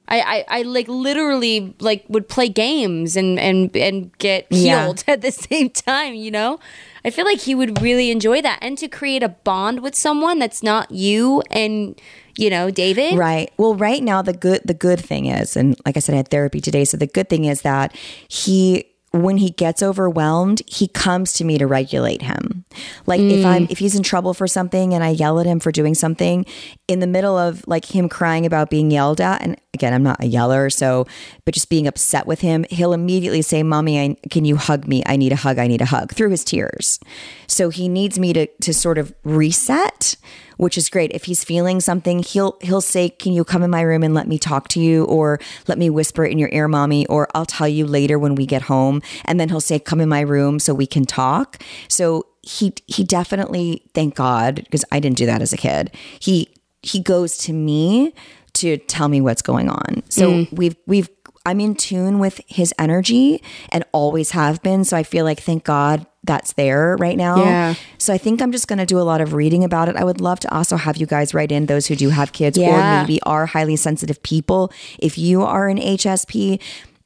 I, I, I like literally like would play games and and and get Yeah. healed at the same time, you know? I feel like he would really enjoy that and to create a bond with someone that's not you and you know, David. Right. Well, right now the good the good thing is, and like I said, I had therapy today. So the good thing is that he when he gets overwhelmed, he comes to me to regulate him. Like if mm. I'm if he's in trouble for something and I yell at him for doing something in the middle of like him crying about being yelled at and again, I'm not a yeller, so but just being upset with him, he'll immediately say, "Mommy, I, can you hug me? I need a hug. I need a hug." through his tears. So he needs me to to sort of reset which is great. If he's feeling something, he'll he'll say, "Can you come in my room and let me talk to you or let me whisper it in your ear, mommy, or I'll tell you later when we get home." And then he'll say, "Come in my room so we can talk." So he he definitely thank God because I didn't do that as a kid. He he goes to me to tell me what's going on. So mm. we've we've I'm in tune with his energy and always have been. So I feel like, thank God that's there right now. Yeah. So I think I'm just going to do a lot of reading about it. I would love to also have you guys write in those who do have kids Yeah. or maybe are highly sensitive people. If you are an HSP,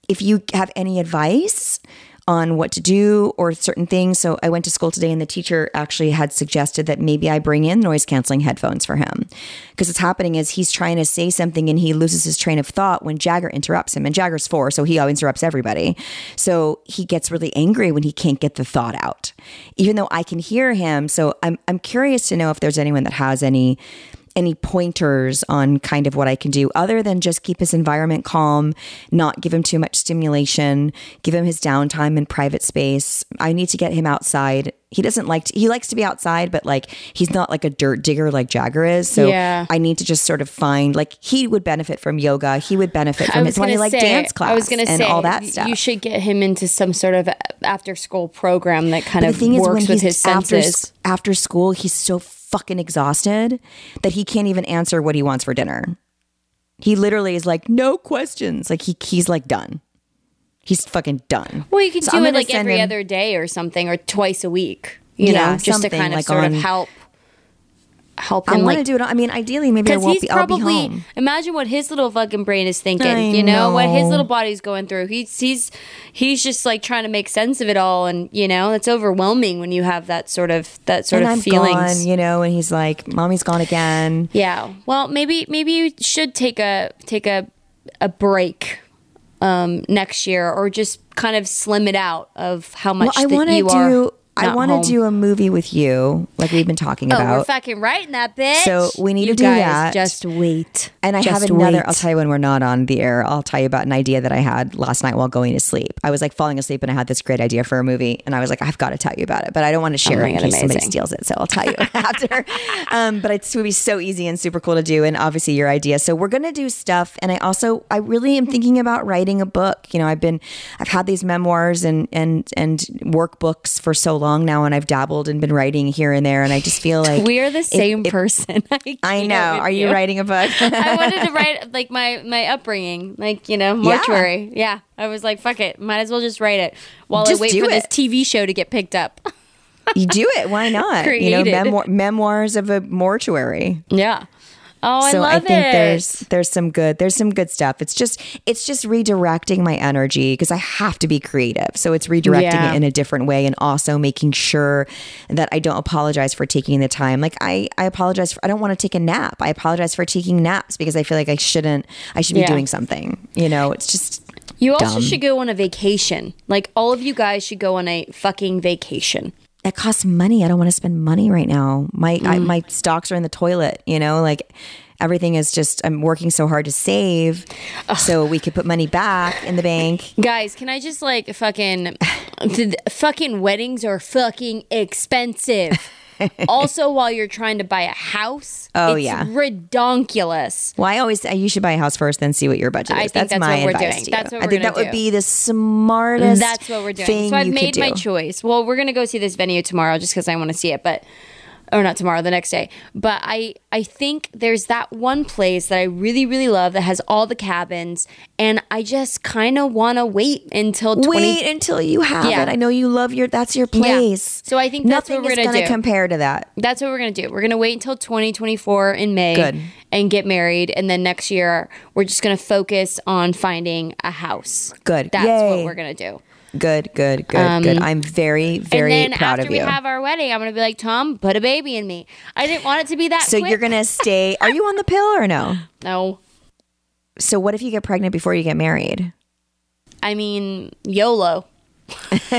if you have any advice on what to do or certain things. So I went to school today and the teacher actually had suggested that maybe I bring in noise canceling headphones for him. Because what's happening is he's trying to say something and he loses his train of thought when Jagger interrupts him. And Jagger's four, so he always interrupts everybody. So he gets really angry when he can't get the thought out, even though I can hear him. So I'm I'm curious to know if there's anyone that has any any pointers on kind of what I can do other than just keep his environment calm, not give him too much stimulation, give him his downtime in private space. I need to get him outside. He doesn't like to, he likes to be outside, but like he's not like a dirt digger like Jagger is. So Yeah. I need to just sort of find like he would benefit from yoga. He would benefit from his money like dance class I was gonna and say all that stuff. You should get him into some sort of after school program that kind But of the thing is, when works with he's his senses. s- after school, he's so fucking exhausted that he can't even answer what he wants for dinner. He literally is like, no questions. Like he he's like done. He's fucking done. Well, you can So do I'm it like every him- other day or something, or twice a week. You Yeah, know, just to kind of like sort on- of help help I him want to like do it. I mean, ideally, maybe I won't he's be. I'll be probably home. imagine what his little fucking brain is thinking. I you know, what his little body's going through. He's he's he's just like trying to make sense of it all, and you know, it's overwhelming when you have that sort of that sort and of gone, you know. And he's like, "Mommy's gone again." Yeah. Well, maybe maybe you should take a take a a break um, next year, or just kind of slim it out of how much Well, I want to you are. I want to do a movie with you, like we've been talking Oh, we're about. fucking right in that bitch. So we need You to do guys that. Just wait. And I Just have another. wait. I'll tell you when we're not on the air. I'll tell you about an idea that I had last night while going to sleep. I was like falling asleep, and I had this great idea for a movie, and I was like, I've got to tell you about it, but I don't want to share Oh it in case somebody steals it. So I'll tell you after. Um, but it would be so easy and super cool to do, and obviously your idea. So we're gonna do stuff, and I also I really am thinking about writing a book. You know, I've been I've had these memoirs and and and workbooks for so long now, and I've dabbled and been writing here and there, and I just feel like we are the same if- person. I, I know. Are you writing a book? I wanted to write like my my upbringing, like you know, mortuary. Yeah, I was like, fuck it, might as well just write it while Just I wait for this. TV show to get picked up. You do it. Why not? You know, Created. memoir, memoirs of a mortuary. yeah. Oh, I so love I think it. there's there's some good there's some good stuff. It's just it's just redirecting my energy because I have to be creative. So it's redirecting Yeah. it in a different way and also making sure that I don't apologize for taking the time. Like I I apologize for I don't want to take a nap. I apologize for taking naps because I feel like I shouldn't I should be Yeah. doing something. You know, it's just You also dumb. should go on a vacation. Like all of you guys should go on a fucking vacation. It costs money. I don't want to spend money right now. My I, Mm. my stocks are in the toilet. You know, like everything is just. I'm working so hard to save, so we could put money back in the bank. Guys, can I just like fucking fucking weddings are fucking expensive. also, while you're trying to buy a house, Oh, it's yeah. redonkulous. Well, I always say you should buy a house first, then see what your budget I is. think that's, that's my what we're advice doing. to you. That's what I think that would be the smartest. That's what we're doing. So I've made my do. choice. Well, we're gonna go see this venue tomorrow just because I want to see it, but or not tomorrow, the next day. But I I think there's that one place that I really really love that has all the cabins, and I just kind of want to wait until 20, Wait until you have Yeah. it. I know you love your. That's your place. Yeah. So I think that's nothing what we're is gonna gonna do. compare to that. That's what we're gonna do. We're gonna wait until 2024 in May Good. and get married, and then next year we're just gonna focus on finding a house. Good. That's Yay. what we're gonna do. Good, good, good, good. I'm very, very Um, and then proud after of we you. have our wedding, I'm gonna be like, Tom, put a baby in me. I didn't want it to be that. so quick. you're gonna stay. Are you on the pill or no? no. So what if you get pregnant before you get married? I mean, YOLO. I've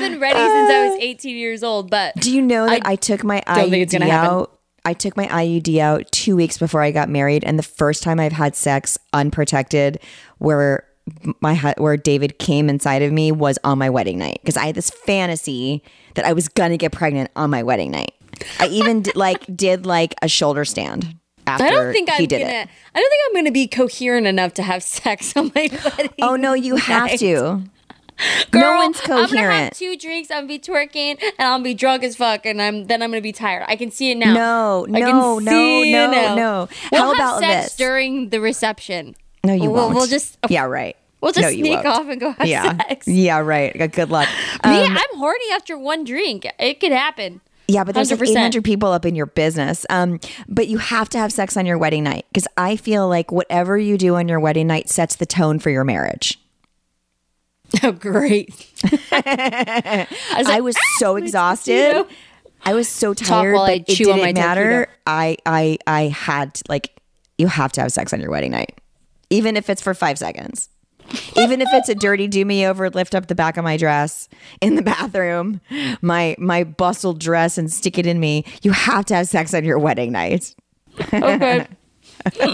been ready since I was 18 years old, but Do you know that I, took my don't think it's IUD out? I took my IUD out two weeks before I got married, and the first time I've had sex unprotected, where my where David came inside of me was on my wedding night because I had this fantasy that I was gonna get pregnant on my wedding night. I even did, like did like a shoulder stand. After I don't think he I'm did gonna. it. I don't think I'm gonna be coherent enough to have sex on my wedding. Oh no, you have to. Girl, no one's I'm gonna have coherent. two drinks. I'm gonna be twerking, and I'll be drunk as fuck, and I'm then I'm gonna be tired. I can see it now. No, I no, no, no, now. no. We'll How have about sex this? during the reception? No, you we'll, won't. We'll just yeah, right. we'll just No, sneak won't. off and go have yeah, sex. yeah, right. Good luck. Me, Um, I'm horny after one drink. It could happen. Yeah, but there's like 100%. 800 people up in your business. Um, but you have to have sex on your wedding night because I feel like whatever you do on your wedding night sets the tone for your marriage. Oh, great. I was, I like, was ah, so exhausted. I was so tired, while but I it didn't my matter. I, I, I had to, like, you have to have sex on your wedding night, even if it's for five seconds. even if it's a dirty do me over, lift up the back of my dress in the bathroom, my my bustled dress, and stick it in me. You have to have sex on your wedding night. okay.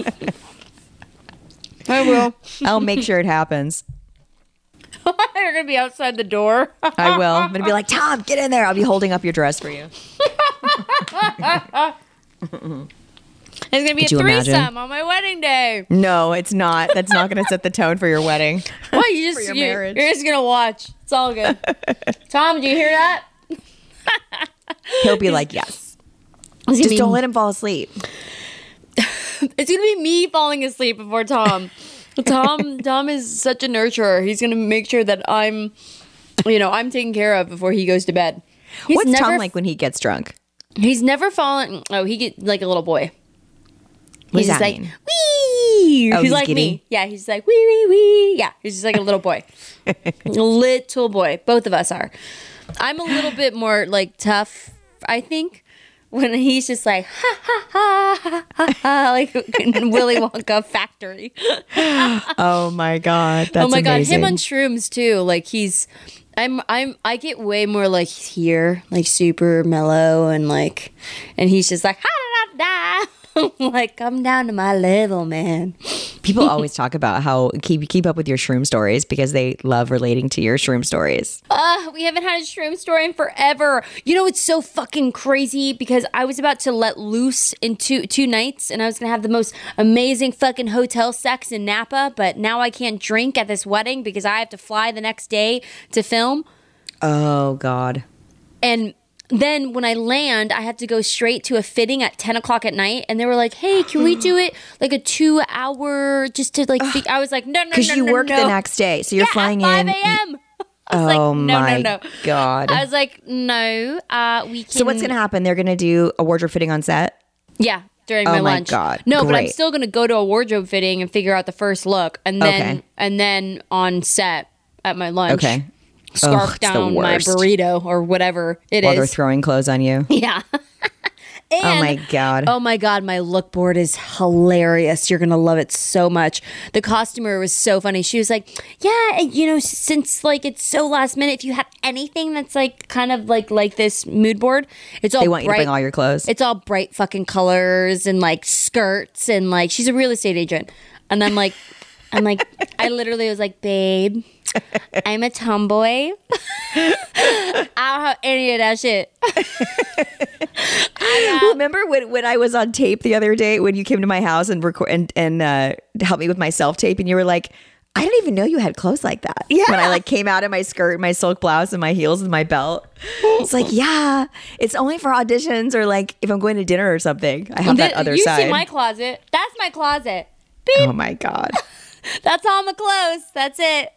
I will. I'll make sure it happens. You're gonna be outside the door. I will. I'm gonna be like, Tom, get in there. I'll be holding up your dress for you. It's gonna be Could a threesome on my wedding day. No, it's not. That's not gonna set the tone for your wedding. What you just your you, marriage. you're just gonna watch. It's all good. Tom, do you hear that? He'll be like, yes. Just be, don't let him fall asleep. it's gonna be me falling asleep before Tom. Tom Tom is such a nurturer. He's gonna make sure that I'm you know, I'm taken care of before he goes to bed. He's What's never Tom like when he gets drunk? He's never fallen oh, he get like a little boy. What he's just like mean? wee. Oh, he's he's like giddy? me. Yeah, he's like wee wee wee. Yeah, he's just like a little boy. little boy. Both of us are. I'm a little bit more like tough, I think. When he's just like ha ha ha ha ha, ha like Willy Wonka factory. Oh my god, that's oh my amazing. god, him on shrooms too. Like he's I'm I'm I get way more like here, like super mellow and like and he's just like ha da da da. like come down to my level, man. People always talk about how keep keep up with your shroom stories because they love relating to your shroom stories. Uh, we haven't had a shroom story in forever. You know, it's so fucking crazy because I was about to let loose in two two nights, and I was gonna have the most amazing fucking hotel sex in Napa. But now I can't drink at this wedding because I have to fly the next day to film. Oh god. And then when I land, I have to go straight to a fitting at 10 o'clock at night. And they were like, hey, can we do it like a two hour just to like. I was like, no, no, no. Because you no, work no. the next day, so you're yeah, flying at 5 in. a.m. I was Oh like, no, my no, no. god. I was like, no, uh, we can. so what's gonna happen? They're gonna do a wardrobe fitting on set. Yeah, during Oh my my lunch. God, No, but I'm still gonna go to a wardrobe fitting and figure out the first look, and then Okay. and then on set at my lunch. Okay. Scarf Ugh, down my burrito or whatever it is. While they're throwing clothes on you. yeah. And, Oh my god. Oh my god, my look board is hilarious. You're gonna love it so much. The costumer was so funny. She was like, "Yeah, you know, since like it's so last minute, if you have anything that's like kind of like like this mood board, it's all They want you to bring all your clothes. It's all bright fucking colors and like skirts and like she's a real estate agent, and I'm like, I'm like, I literally was like, babe, I'm a tomboy. I don't have any of that shit. I Remember when, when I was on tape the other day when you came to my house and record and and uh, helped me with my self tape and you were like, I didn't even know you had clothes like that. Yeah. When I like came out in my skirt, my silk blouse, and my heels and my belt. It's like, yeah, it's only for auditions or like if I'm going to dinner or something. I have that Th- other you side. see my closet? That's my closet. Beep. oh my god. That's all my clothes. That's it.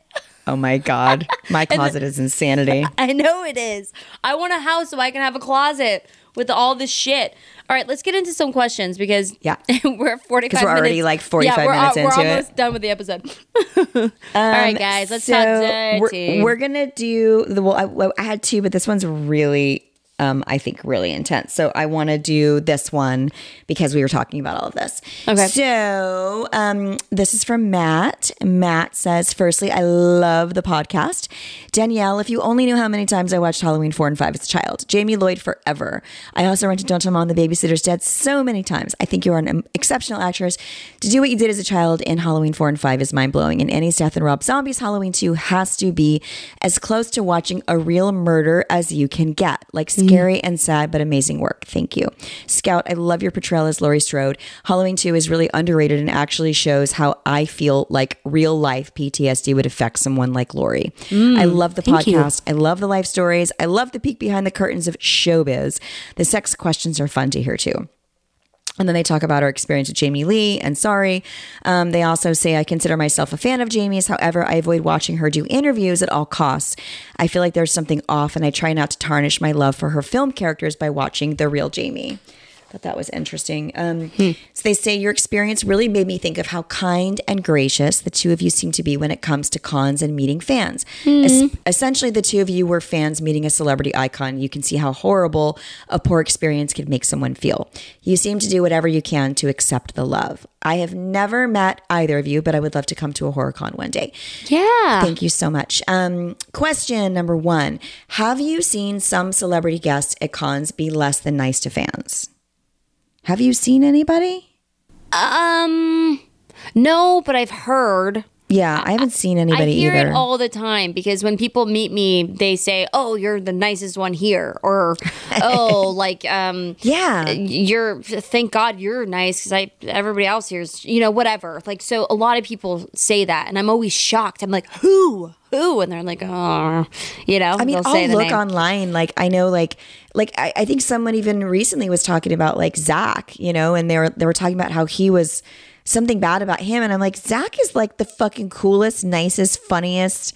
Oh my god. My closet is insanity. I know it is. I want a house so I can have a closet with all this shit. All right, let's get into some questions because Yeah. we're 45 'Cause we're already, minutes- like, 45 yeah, we're, minutes we're into it. almost done with the episode. all right, um, guys, let's talk dirty. We're, we're gonna do the well. I, well, I had two, but this one's really, um, I think, really intense. So I want to do this one because we were talking about all of this. Okay. So um, this is from Matt. Matt says, firstly, I love the podcast. Danielle, if you only knew how many times I watched Halloween four and five as a child. Jamie Lloyd forever. I also rented Don't Tell Mom the Babysitter's Dead so many times. I think you are an exceptional actress. To do what you did as a child in Halloween four and five is mind blowing. And Annie's Death and Rob Zombie's Halloween two has to be as close to watching a real murder as you can get. Like Scary and sad, but amazing work. Thank you. Scout, I love your portrayal as Laurie Strode. Halloween 2 is really underrated and actually shows how I feel like real life PTSD would affect someone like Laurie. Mm, I love the thank you. podcast. I love the life stories. I love the peek behind the curtains of showbiz. The sex questions are fun to hear too. And then they talk about our experience with Jamie Lee and sorry. Um, they also say, I consider myself a fan of Jamie's. However, I avoid watching her do interviews at all costs. I feel like there's something off, and I try not to tarnish my love for her film characters by watching the real Jamie. Thought that was interesting. Um, So they say your experience really made me think of how kind and gracious the two of you seem to be when it comes to cons and meeting fans. Es- essentially, the two of you were fans meeting a celebrity icon. You can see how horrible a poor experience could make someone feel. You seem to do whatever you can to accept the love. I have never met either of you, but I would love to come to a horror con one day. Yeah. Thank you so much. Um, question number one Have you seen some celebrity guests at cons be less than nice to fans? Have you seen anybody? Um, no, but I've heard. Yeah, I haven't seen anybody I hear either. it all the time because when people meet me, they say, "Oh, you're the nicest one here," or "Oh, like um, yeah. you're thank God you're nice because I everybody else here's you know whatever." Like so, a lot of people say that, and I'm always shocked. I'm like, "Who? Who?" And they're like, "Oh, you know." I mean, I'll look name. online. Like, I know, like, like I, I think someone even recently was talking about like Zach, you know, and they were they were talking about how he was something bad about him, and I'm like, Zach is like the fucking coolest, nicest, funniest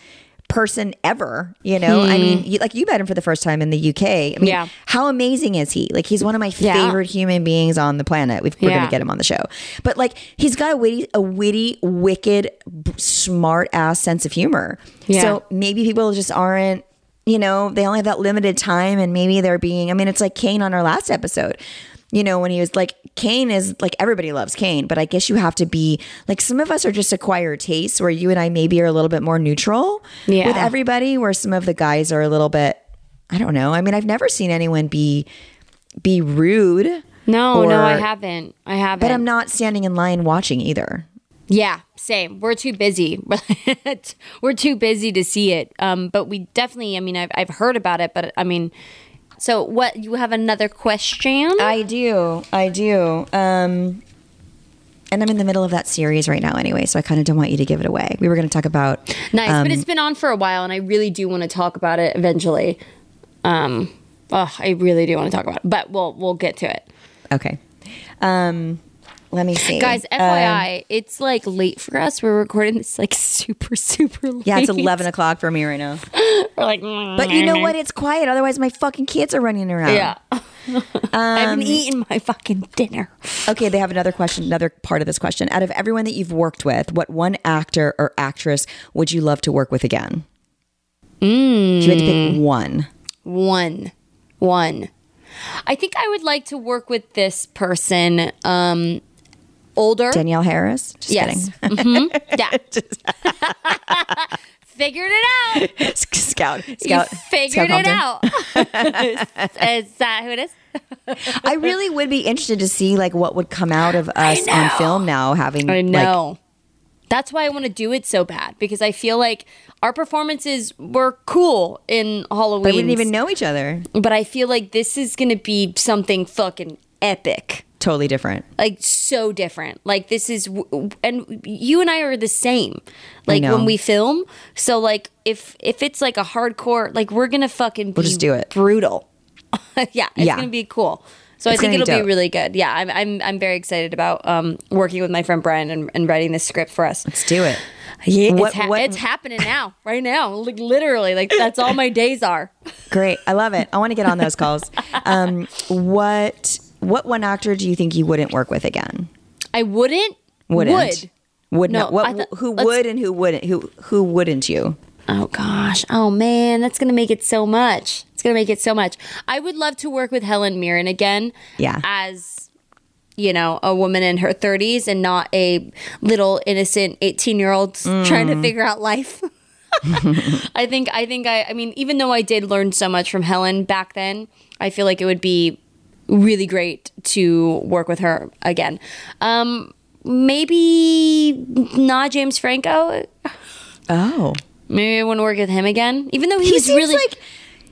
person ever. You know, I mean, you, like you met him for the first time in the UK. I mean, Hmm. Yeah. how amazing is he? Like, he's one of my Yeah. favorite human beings on the planet. We've, we're Yeah. gonna get him on the show, but like, he's got a witty, a witty, wicked, b- smart ass sense of humor. Yeah. So maybe people just aren't you know they only have that limited time and maybe they're being i mean it's like kane on our last episode you know when he was like kane is like everybody loves kane but i guess you have to be like some of us are just acquired tastes where you and i maybe are a little bit more neutral Yeah. with everybody where some of the guys are a little bit i don't know i mean i've never seen anyone be be rude No, no, I haven't. I haven't. but i'm not standing in line watching either Yeah, same. We're too busy. We're too busy to see it. Um, but we definitely. I mean, I've I've heard about it, but I mean, so what? You have another question? I do. I do. Um, and I'm in the middle of that series right now anyway, so I kind of don't want you to give it away. We were going to talk about. nice, um, but it's been on for a while, and I really do want to talk about it eventually. Um, oh, I really do want to talk about it, but we'll we'll get to it. Okay. Um, let me see. Guys, Um, FYI, it's like late for us. We're recording this like super super late. yeah, it's 11 o'clock for me right now. We're like, But you know what? It's quiet. Otherwise, my fucking kids are running around. yeah. I haven't Um, eaten my fucking dinner. Okay, they have another question, another part of this question. Out of everyone that you've worked with, what one actor or actress would you love to work with again? If you had to pick one. One. One. I think I would like to work with this person. Um, older. Danielle Harris? Just yes. kidding. hmm Yeah. Figured it out. Scout. You Scout. figured Scout it out. is that who it is? I really would be interested to see like what would come out of us on film now having I like know. That's why I want to do it so bad because I feel like our performances were cool in Halloween. but we didn't even know each other. But I feel like this is going to be something fucking epic. Totally different. like so different. Like this is, and you and I are the same. Like when we film, so like if if it's like a hardcore, like we're gonna fucking be just do it. brutal. yeah, it's Yeah. gonna be cool. So It's I think it'll be be really good. Yeah, I'm I'm I'm very excited about um working with my friend Brian and, and writing this script for us. Let's do it. Yeah, What- it's, ha- what- it's happening now, right now, like literally. Like that's all my days are. Great. I love it. I want to get on those calls. Um, what what one actor do you think you wouldn't work with again? I wouldn't. Wouldn't. Would. Would No, not. What thought- who would and who wouldn't? Who who wouldn't you? Oh gosh. Oh man, that's gonna make it so much. It's gonna make it so much. I would love to work with Helen Mirren again. Yeah. As you know, a woman in her thirties and not a little innocent eighteen year old mm. trying to figure out life. I think I think I I mean, even though I did learn so much from Helen back then, I feel like it would be really great to work with her again. Um maybe not James Franco. Oh, Maybe I want to work with him again, even though he, he was really like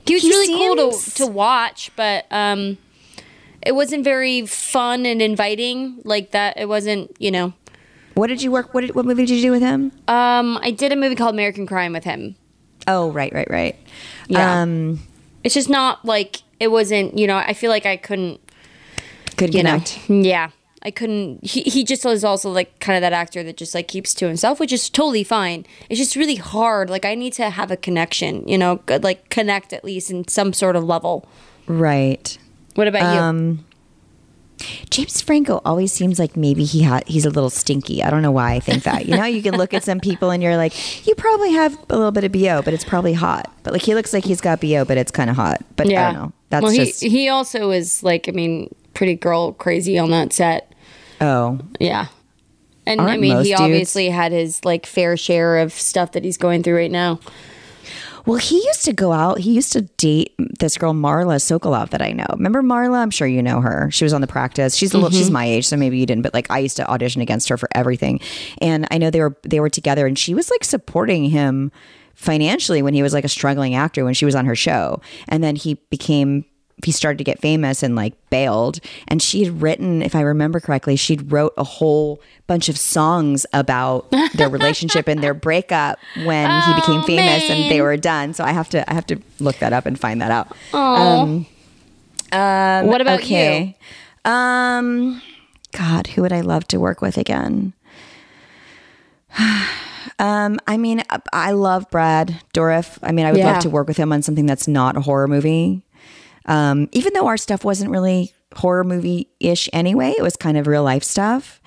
He was He really cool to to watch, but um, it wasn't very fun and inviting like that. It wasn't, you know. What did you work? What did, what movie did you do with him? Um, I did a movie called American Crime with him. Oh, right, right, right. Yeah. Um, It's just not like it wasn't. You know, I feel like I couldn't. could You connect. know, yeah, I couldn't. He he just was also like kind of that actor that just like keeps to himself, which is totally fine. It's just really hard. Like I need to have a connection. You know, good- like connect at least in some sort of level. Right. What about you? Um, James Franco always seems like maybe he ha- he's a little stinky. I don't know why I think that. You know, you can look at some people and you're like, you probably have a little bit of bo, but it's probably hot. But like he looks like he's got bo, but it's kind of hot. But I don't know. That's well, just he he also is like I mean, pretty girl crazy on that set. oh Yeah. And I Aren't mean, most he dudes? obviously had his like fair share of stuff that he's going through right now. Well, he used to go out. He used to date this girl Marla Sokoloff that I know. Remember Marla? I'm sure you know her. She was on the practice. She's a little. She's mm-hmm. my age, so maybe you didn't. But like, I used to audition against her for everything, and I know they were they were together, and she was like supporting him financially when he was like a struggling actor when she was on her show, and then he became. He started to get famous and like bailed, and she had written, if I remember correctly, she'd wrote a whole bunch of songs about their relationship and their breakup when he became Oh, famous, and they were done. So I have to I have to look that up and find that out. what about okay. Um God, who would I love to work with again? um, I mean, I love Brad Dourif. I mean, I would Yeah. love to work with him on something that's not a horror movie. Um, even though our stuff wasn't really horror movie ish anyway, it was kind of real life stuff.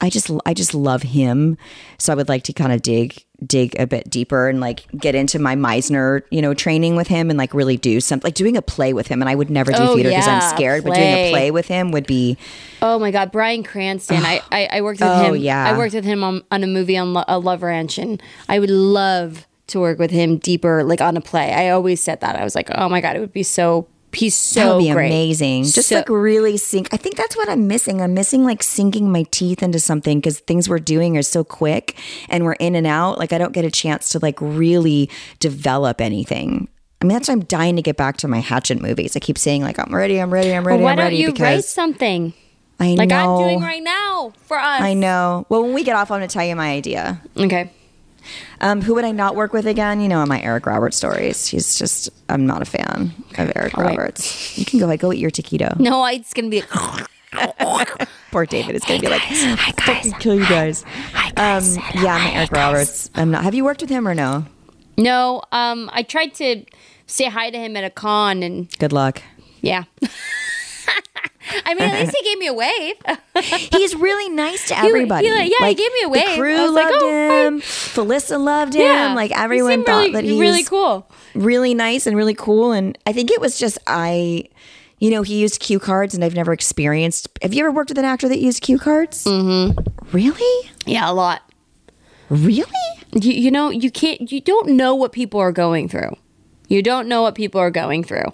I just I just love him, so I would like to kind of dig dig a bit deeper and like get into my Meisner you know training with him and like really do something like doing a play with him. And I would never do Oh, theater because yeah, I'm scared, but doing a play. play with him would be Oh my God, Bryan Cranston. I, I, I worked with Oh, him. yeah. I worked with him on, on a movie on Lo- a Love Ranch, and I would love to work with him deeper, like on a play. I always said that. I was like, oh my God, it would be so. He's so that would be great. amazing. Just So- like really sink. I think that's what I'm missing. I'm missing like sinking my teeth into something because things we're doing are so quick and we're in and out. Like I don't get a chance to like really develop anything. I mean, that's why I'm dying to get back to my Hatchet movies. I keep saying like I'm ready, I'm ready, I'm ready, Why I'm don't ready you write something I like know. I'm doing right now for us? I know. Well, when we get off, I'm going to tell you my idea. Okay. Um, who would I not work with again? You know, in my Eric Roberts stories. He's just, I'm not a fan of Eric wait. Roberts. You can go, like go eat your taquito. No, it's gonna be. Poor David is going to be like, I fucking kill you guys. Um, yeah, I'm Eric Roberts. I'm not. Have you worked with him or no? no, um, I tried to say hi to him at a con, and Good luck. yeah. I mean, at least he gave me a wave. He's really nice to He- everybody. he- yeah, he gave me a wave. The crew I was like, loved oh, hi. him. Felissa loved him. yeah, Like everyone thought really, that he really was cool. really nice and really cool. And I think it was just I, you know, he used cue cards, and I've never experienced. Have you ever worked with an actor that used cue cards? Mm-hmm. Really? Yeah, a lot. Really? You, you know, you can't. You don't know what people are going through. You don't know what people are going through.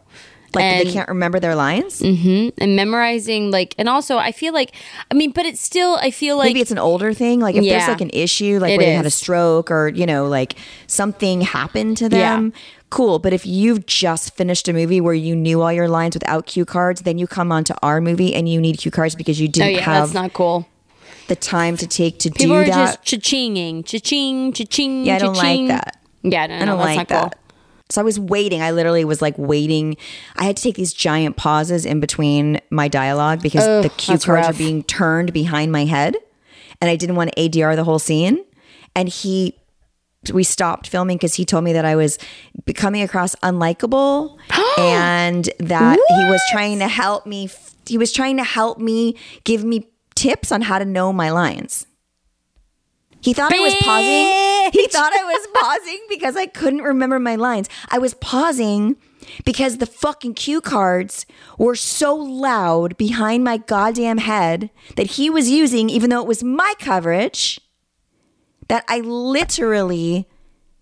Like And- they can't remember their lines? Mm-hmm. and memorizing like and also i feel like i mean but it's still i feel like Maybe it's an older thing. Like if there's like an issue, like where they had a stroke or, you know, like something happened to them. Cool. But if you've just finished a movie where you knew all your lines without cue cards, then you come onto our movie and you need cue cards because you oh didn't yeah have that's not cool the time to take to people do are that. just cha-chinging cha-ching cha-ching yeah, I don't like that. yeah no, no I don't that's like not that. cool So I was waiting. I literally was like waiting. I had to take these giant pauses in between my dialogue because the cue cards rough. are being turned behind my head, and I didn't want to ADR the whole scene. And he, we stopped filming because he told me that I was becoming across unlikable, and that he was trying to help me. He was trying to help me, give me tips on how to know my lines. He thought I was pausing. He thought I was pausing because I couldn't remember my lines. I was pausing because the fucking cue cards were so loud behind my goddamn head that he was using, even though it was my coverage, that I literally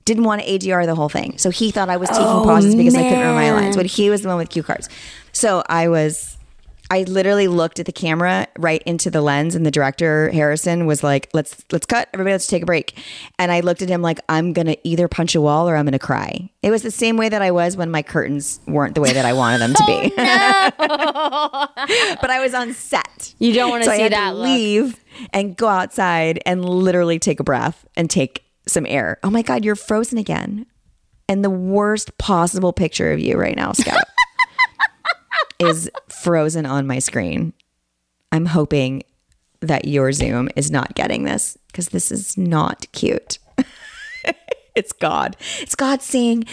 didn't want to ADR the whole thing. So he thought I was taking oh, pauses because I couldn't remember my lines, but he was the one with cue cards. So I was I literally looked at the camera right into the lens, and the director Harrison was like, "Let's let's cut. Everybody, let's take a break." And I looked at him like, "I'm gonna either punch a wall or I'm gonna cry." It was the same way that I was when my curtains weren't the way that I wanted them to be. Oh, but I was on set. You don't want to so I see that leave and go outside and literally take a breath and take some air. Oh my god, you're frozen again. And the worst possible picture of you right now, Scout, is frozen on my screen. I'm hoping that your Zoom is not getting this because this is not cute. it's God. It's God saying,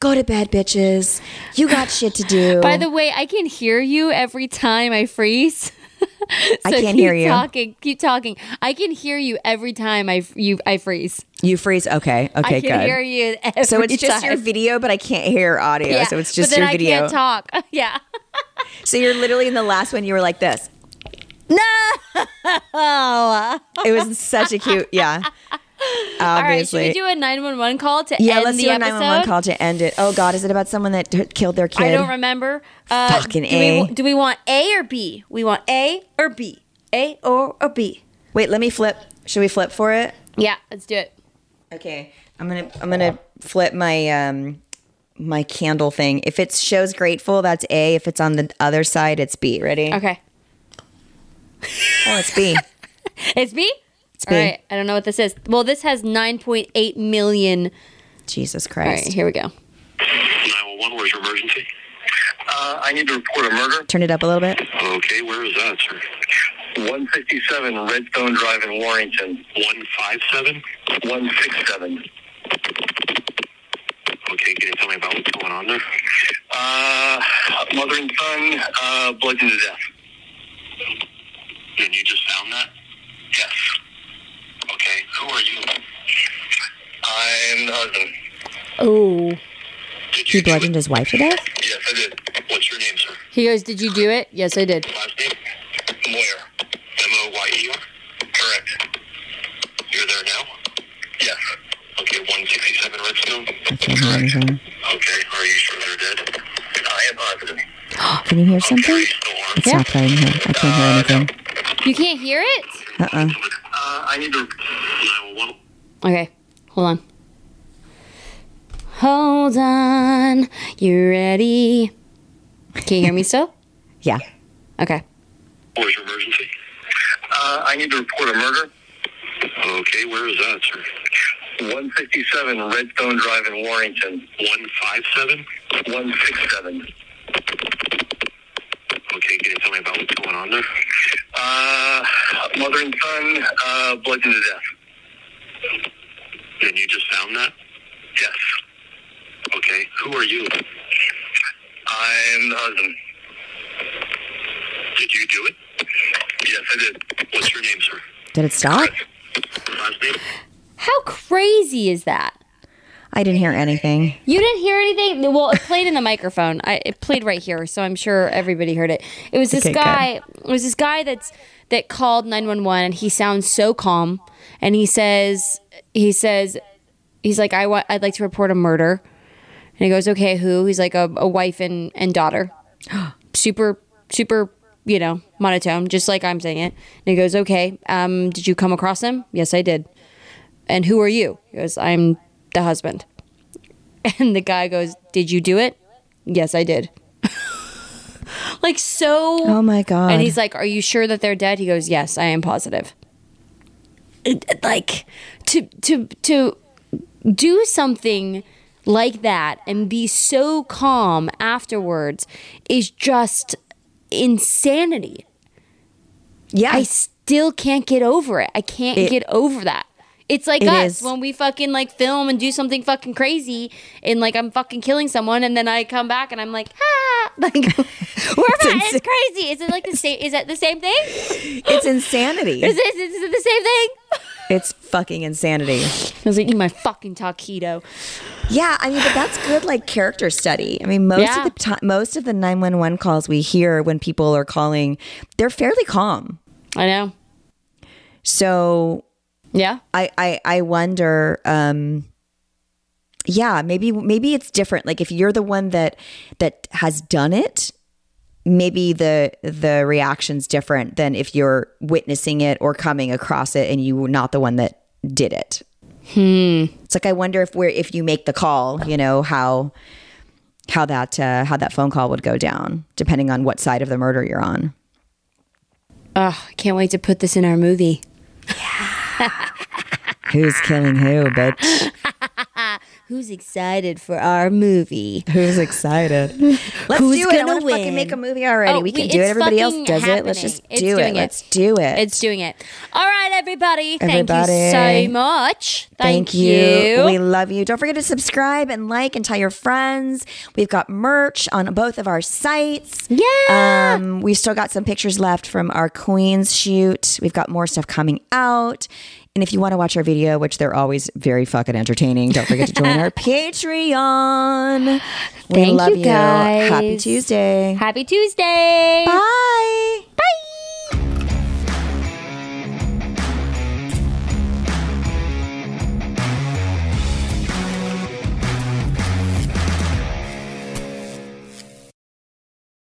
"Go to bed, bitches. You got shit to do." By the way, I can hear you every time I freeze. I can't hear you. Talking, keep talking. I can hear you every time I you I freeze. you freeze. Okay. Okay. Good. I can good. hear you. Every so it's just your video, but I can't hear audio. Yeah, so it's just your I video. can't talk. yeah. So you're literally in the last one. You were like this. No. It was such a cute. Yeah. All right. Should we do a nine one one call to yeah. end Let's the do a 911 call to end it. Oh God, is it about someone that t- killed their kid? I don't remember. Uh, Fucking do A. We, do we want A or B? We want A or B. A or, or B. Wait, let me flip. Should we flip for it? Yeah. Let's do it. Okay. I'm gonna I'm gonna flip my um my candle thing. If it shows grateful, that's A. If it's on the other side, it's B. Ready? Okay. Oh, it's B. It's B. It's B. All right. I don't know what this is. Well, this has nine point eight million. Jesus Christ. All right. Here we go. 911, where's your emergency? Uh, I need to report a murder. Turn it up a little bit. Okay, where is that, sir? 157 Redstone Drive in Warrington. 157? 167. Okay, can you tell me about what's going on there? Uh, mother and son, uh, bludgeoned to death. And you just found that? Yes. Okay, who are you? I'm the husband. Oh. Did He you do bludgeoned his wife to death. Yes, I did. What's your name, sir? He goes, Did you do it? Yes, I did. Last name? Moyer. M-O-Y-E-R? Correct. You're there now? Yes. Okay, 167 Redstone? I can't hear anything. Okay, are you sure they're dead? I am positive. Can you hear something? you still on? It's not playing here. I can't hear anything. You can't hear it? Uh-uh. Uh, I need to... 911. Okay. Hold on. Hold on. You ready? Can you hear me still? Yeah. Okay. Where's your emergency? Uh, I need to report a murder. Okay, where is that, sir? 157 Redstone Drive in Warrington. 157? 167. Okay, can you tell me about what's going on there? Uh, mother and son, uh, bludgeoned to death. And you just found that? Yes. Okay, who are you? I'm the husband. Did you do it? Yes, I did. What's your name, sir? Did it stop? Last name? How crazy is that? I didn't hear anything. You didn't hear anything? Well, it played in the microphone. I, it played right here, so I'm sure everybody heard it. It was this Okay, guy. It was this guy that's that called 911, and he sounds so calm. And he says, he says, he's like, I want, I'd like to report a murder. And he goes, okay, who? He's like a, a wife and and daughter. super, super, you know, monotone, just like I'm saying it. And he goes, okay, um, did you come across him? Yes, I did. And who are you? He goes, I'm the husband. And the guy goes, Did you do it? Yes, I did. like, so. Oh my god. And he's like, Are you sure that they're dead? He goes, Yes, I am positive. It- it- like, to, to, to do something like that and be so calm afterwards is just insanity. yeah. I still can't get over it. I can't It- get over that. It's like It us is. when we fucking like film and do something fucking crazy and like I'm fucking killing someone and then I come back and I'm like, ah, like we're back. It's crazy. Is it like the same? Is that the same thing? it's insanity. Is it, is it the same thing? It's fucking insanity. I was eating my fucking taquito. Yeah, I mean, but that's good, like character study. I mean, most Yeah. of the time, most of the nine one one calls we hear when people are calling, they're fairly calm. I know. So Yeah. I I, I wonder. um yeah, maybe maybe it's different. Like if you're the one that that has done it, maybe the the reaction's different than if you're witnessing it or coming across it and you were not the one that did it. Hmm. It's like I wonder if we're if you make the call, you know how how that uh, how that phone call would go down, depending on what side of the murder you're on. Oh, can't wait to put this in our movie. Who's killing who, bitch? Who's excited for our movie? Who's excited? Let's Who's do it. I gonna wanna fucking make a movie already. Oh, we can we- do it. Everybody else does it. Let's just It's do doing it. it. Let's do it. It's doing it. All right, everybody. Thank you so much. Thank, Thank you. We love you. Don't forget to subscribe and like and tell your friends. We've got merch on both of our sites. Yeah. Um, we still got some pictures left from our Queens shoot. We've got more stuff coming out. And if you want to watch our video, which they're always very fucking entertaining, don't forget to join our Patreon. We Thank love you, guys. Happy Tuesday. Happy Tuesday. Bye. Bye.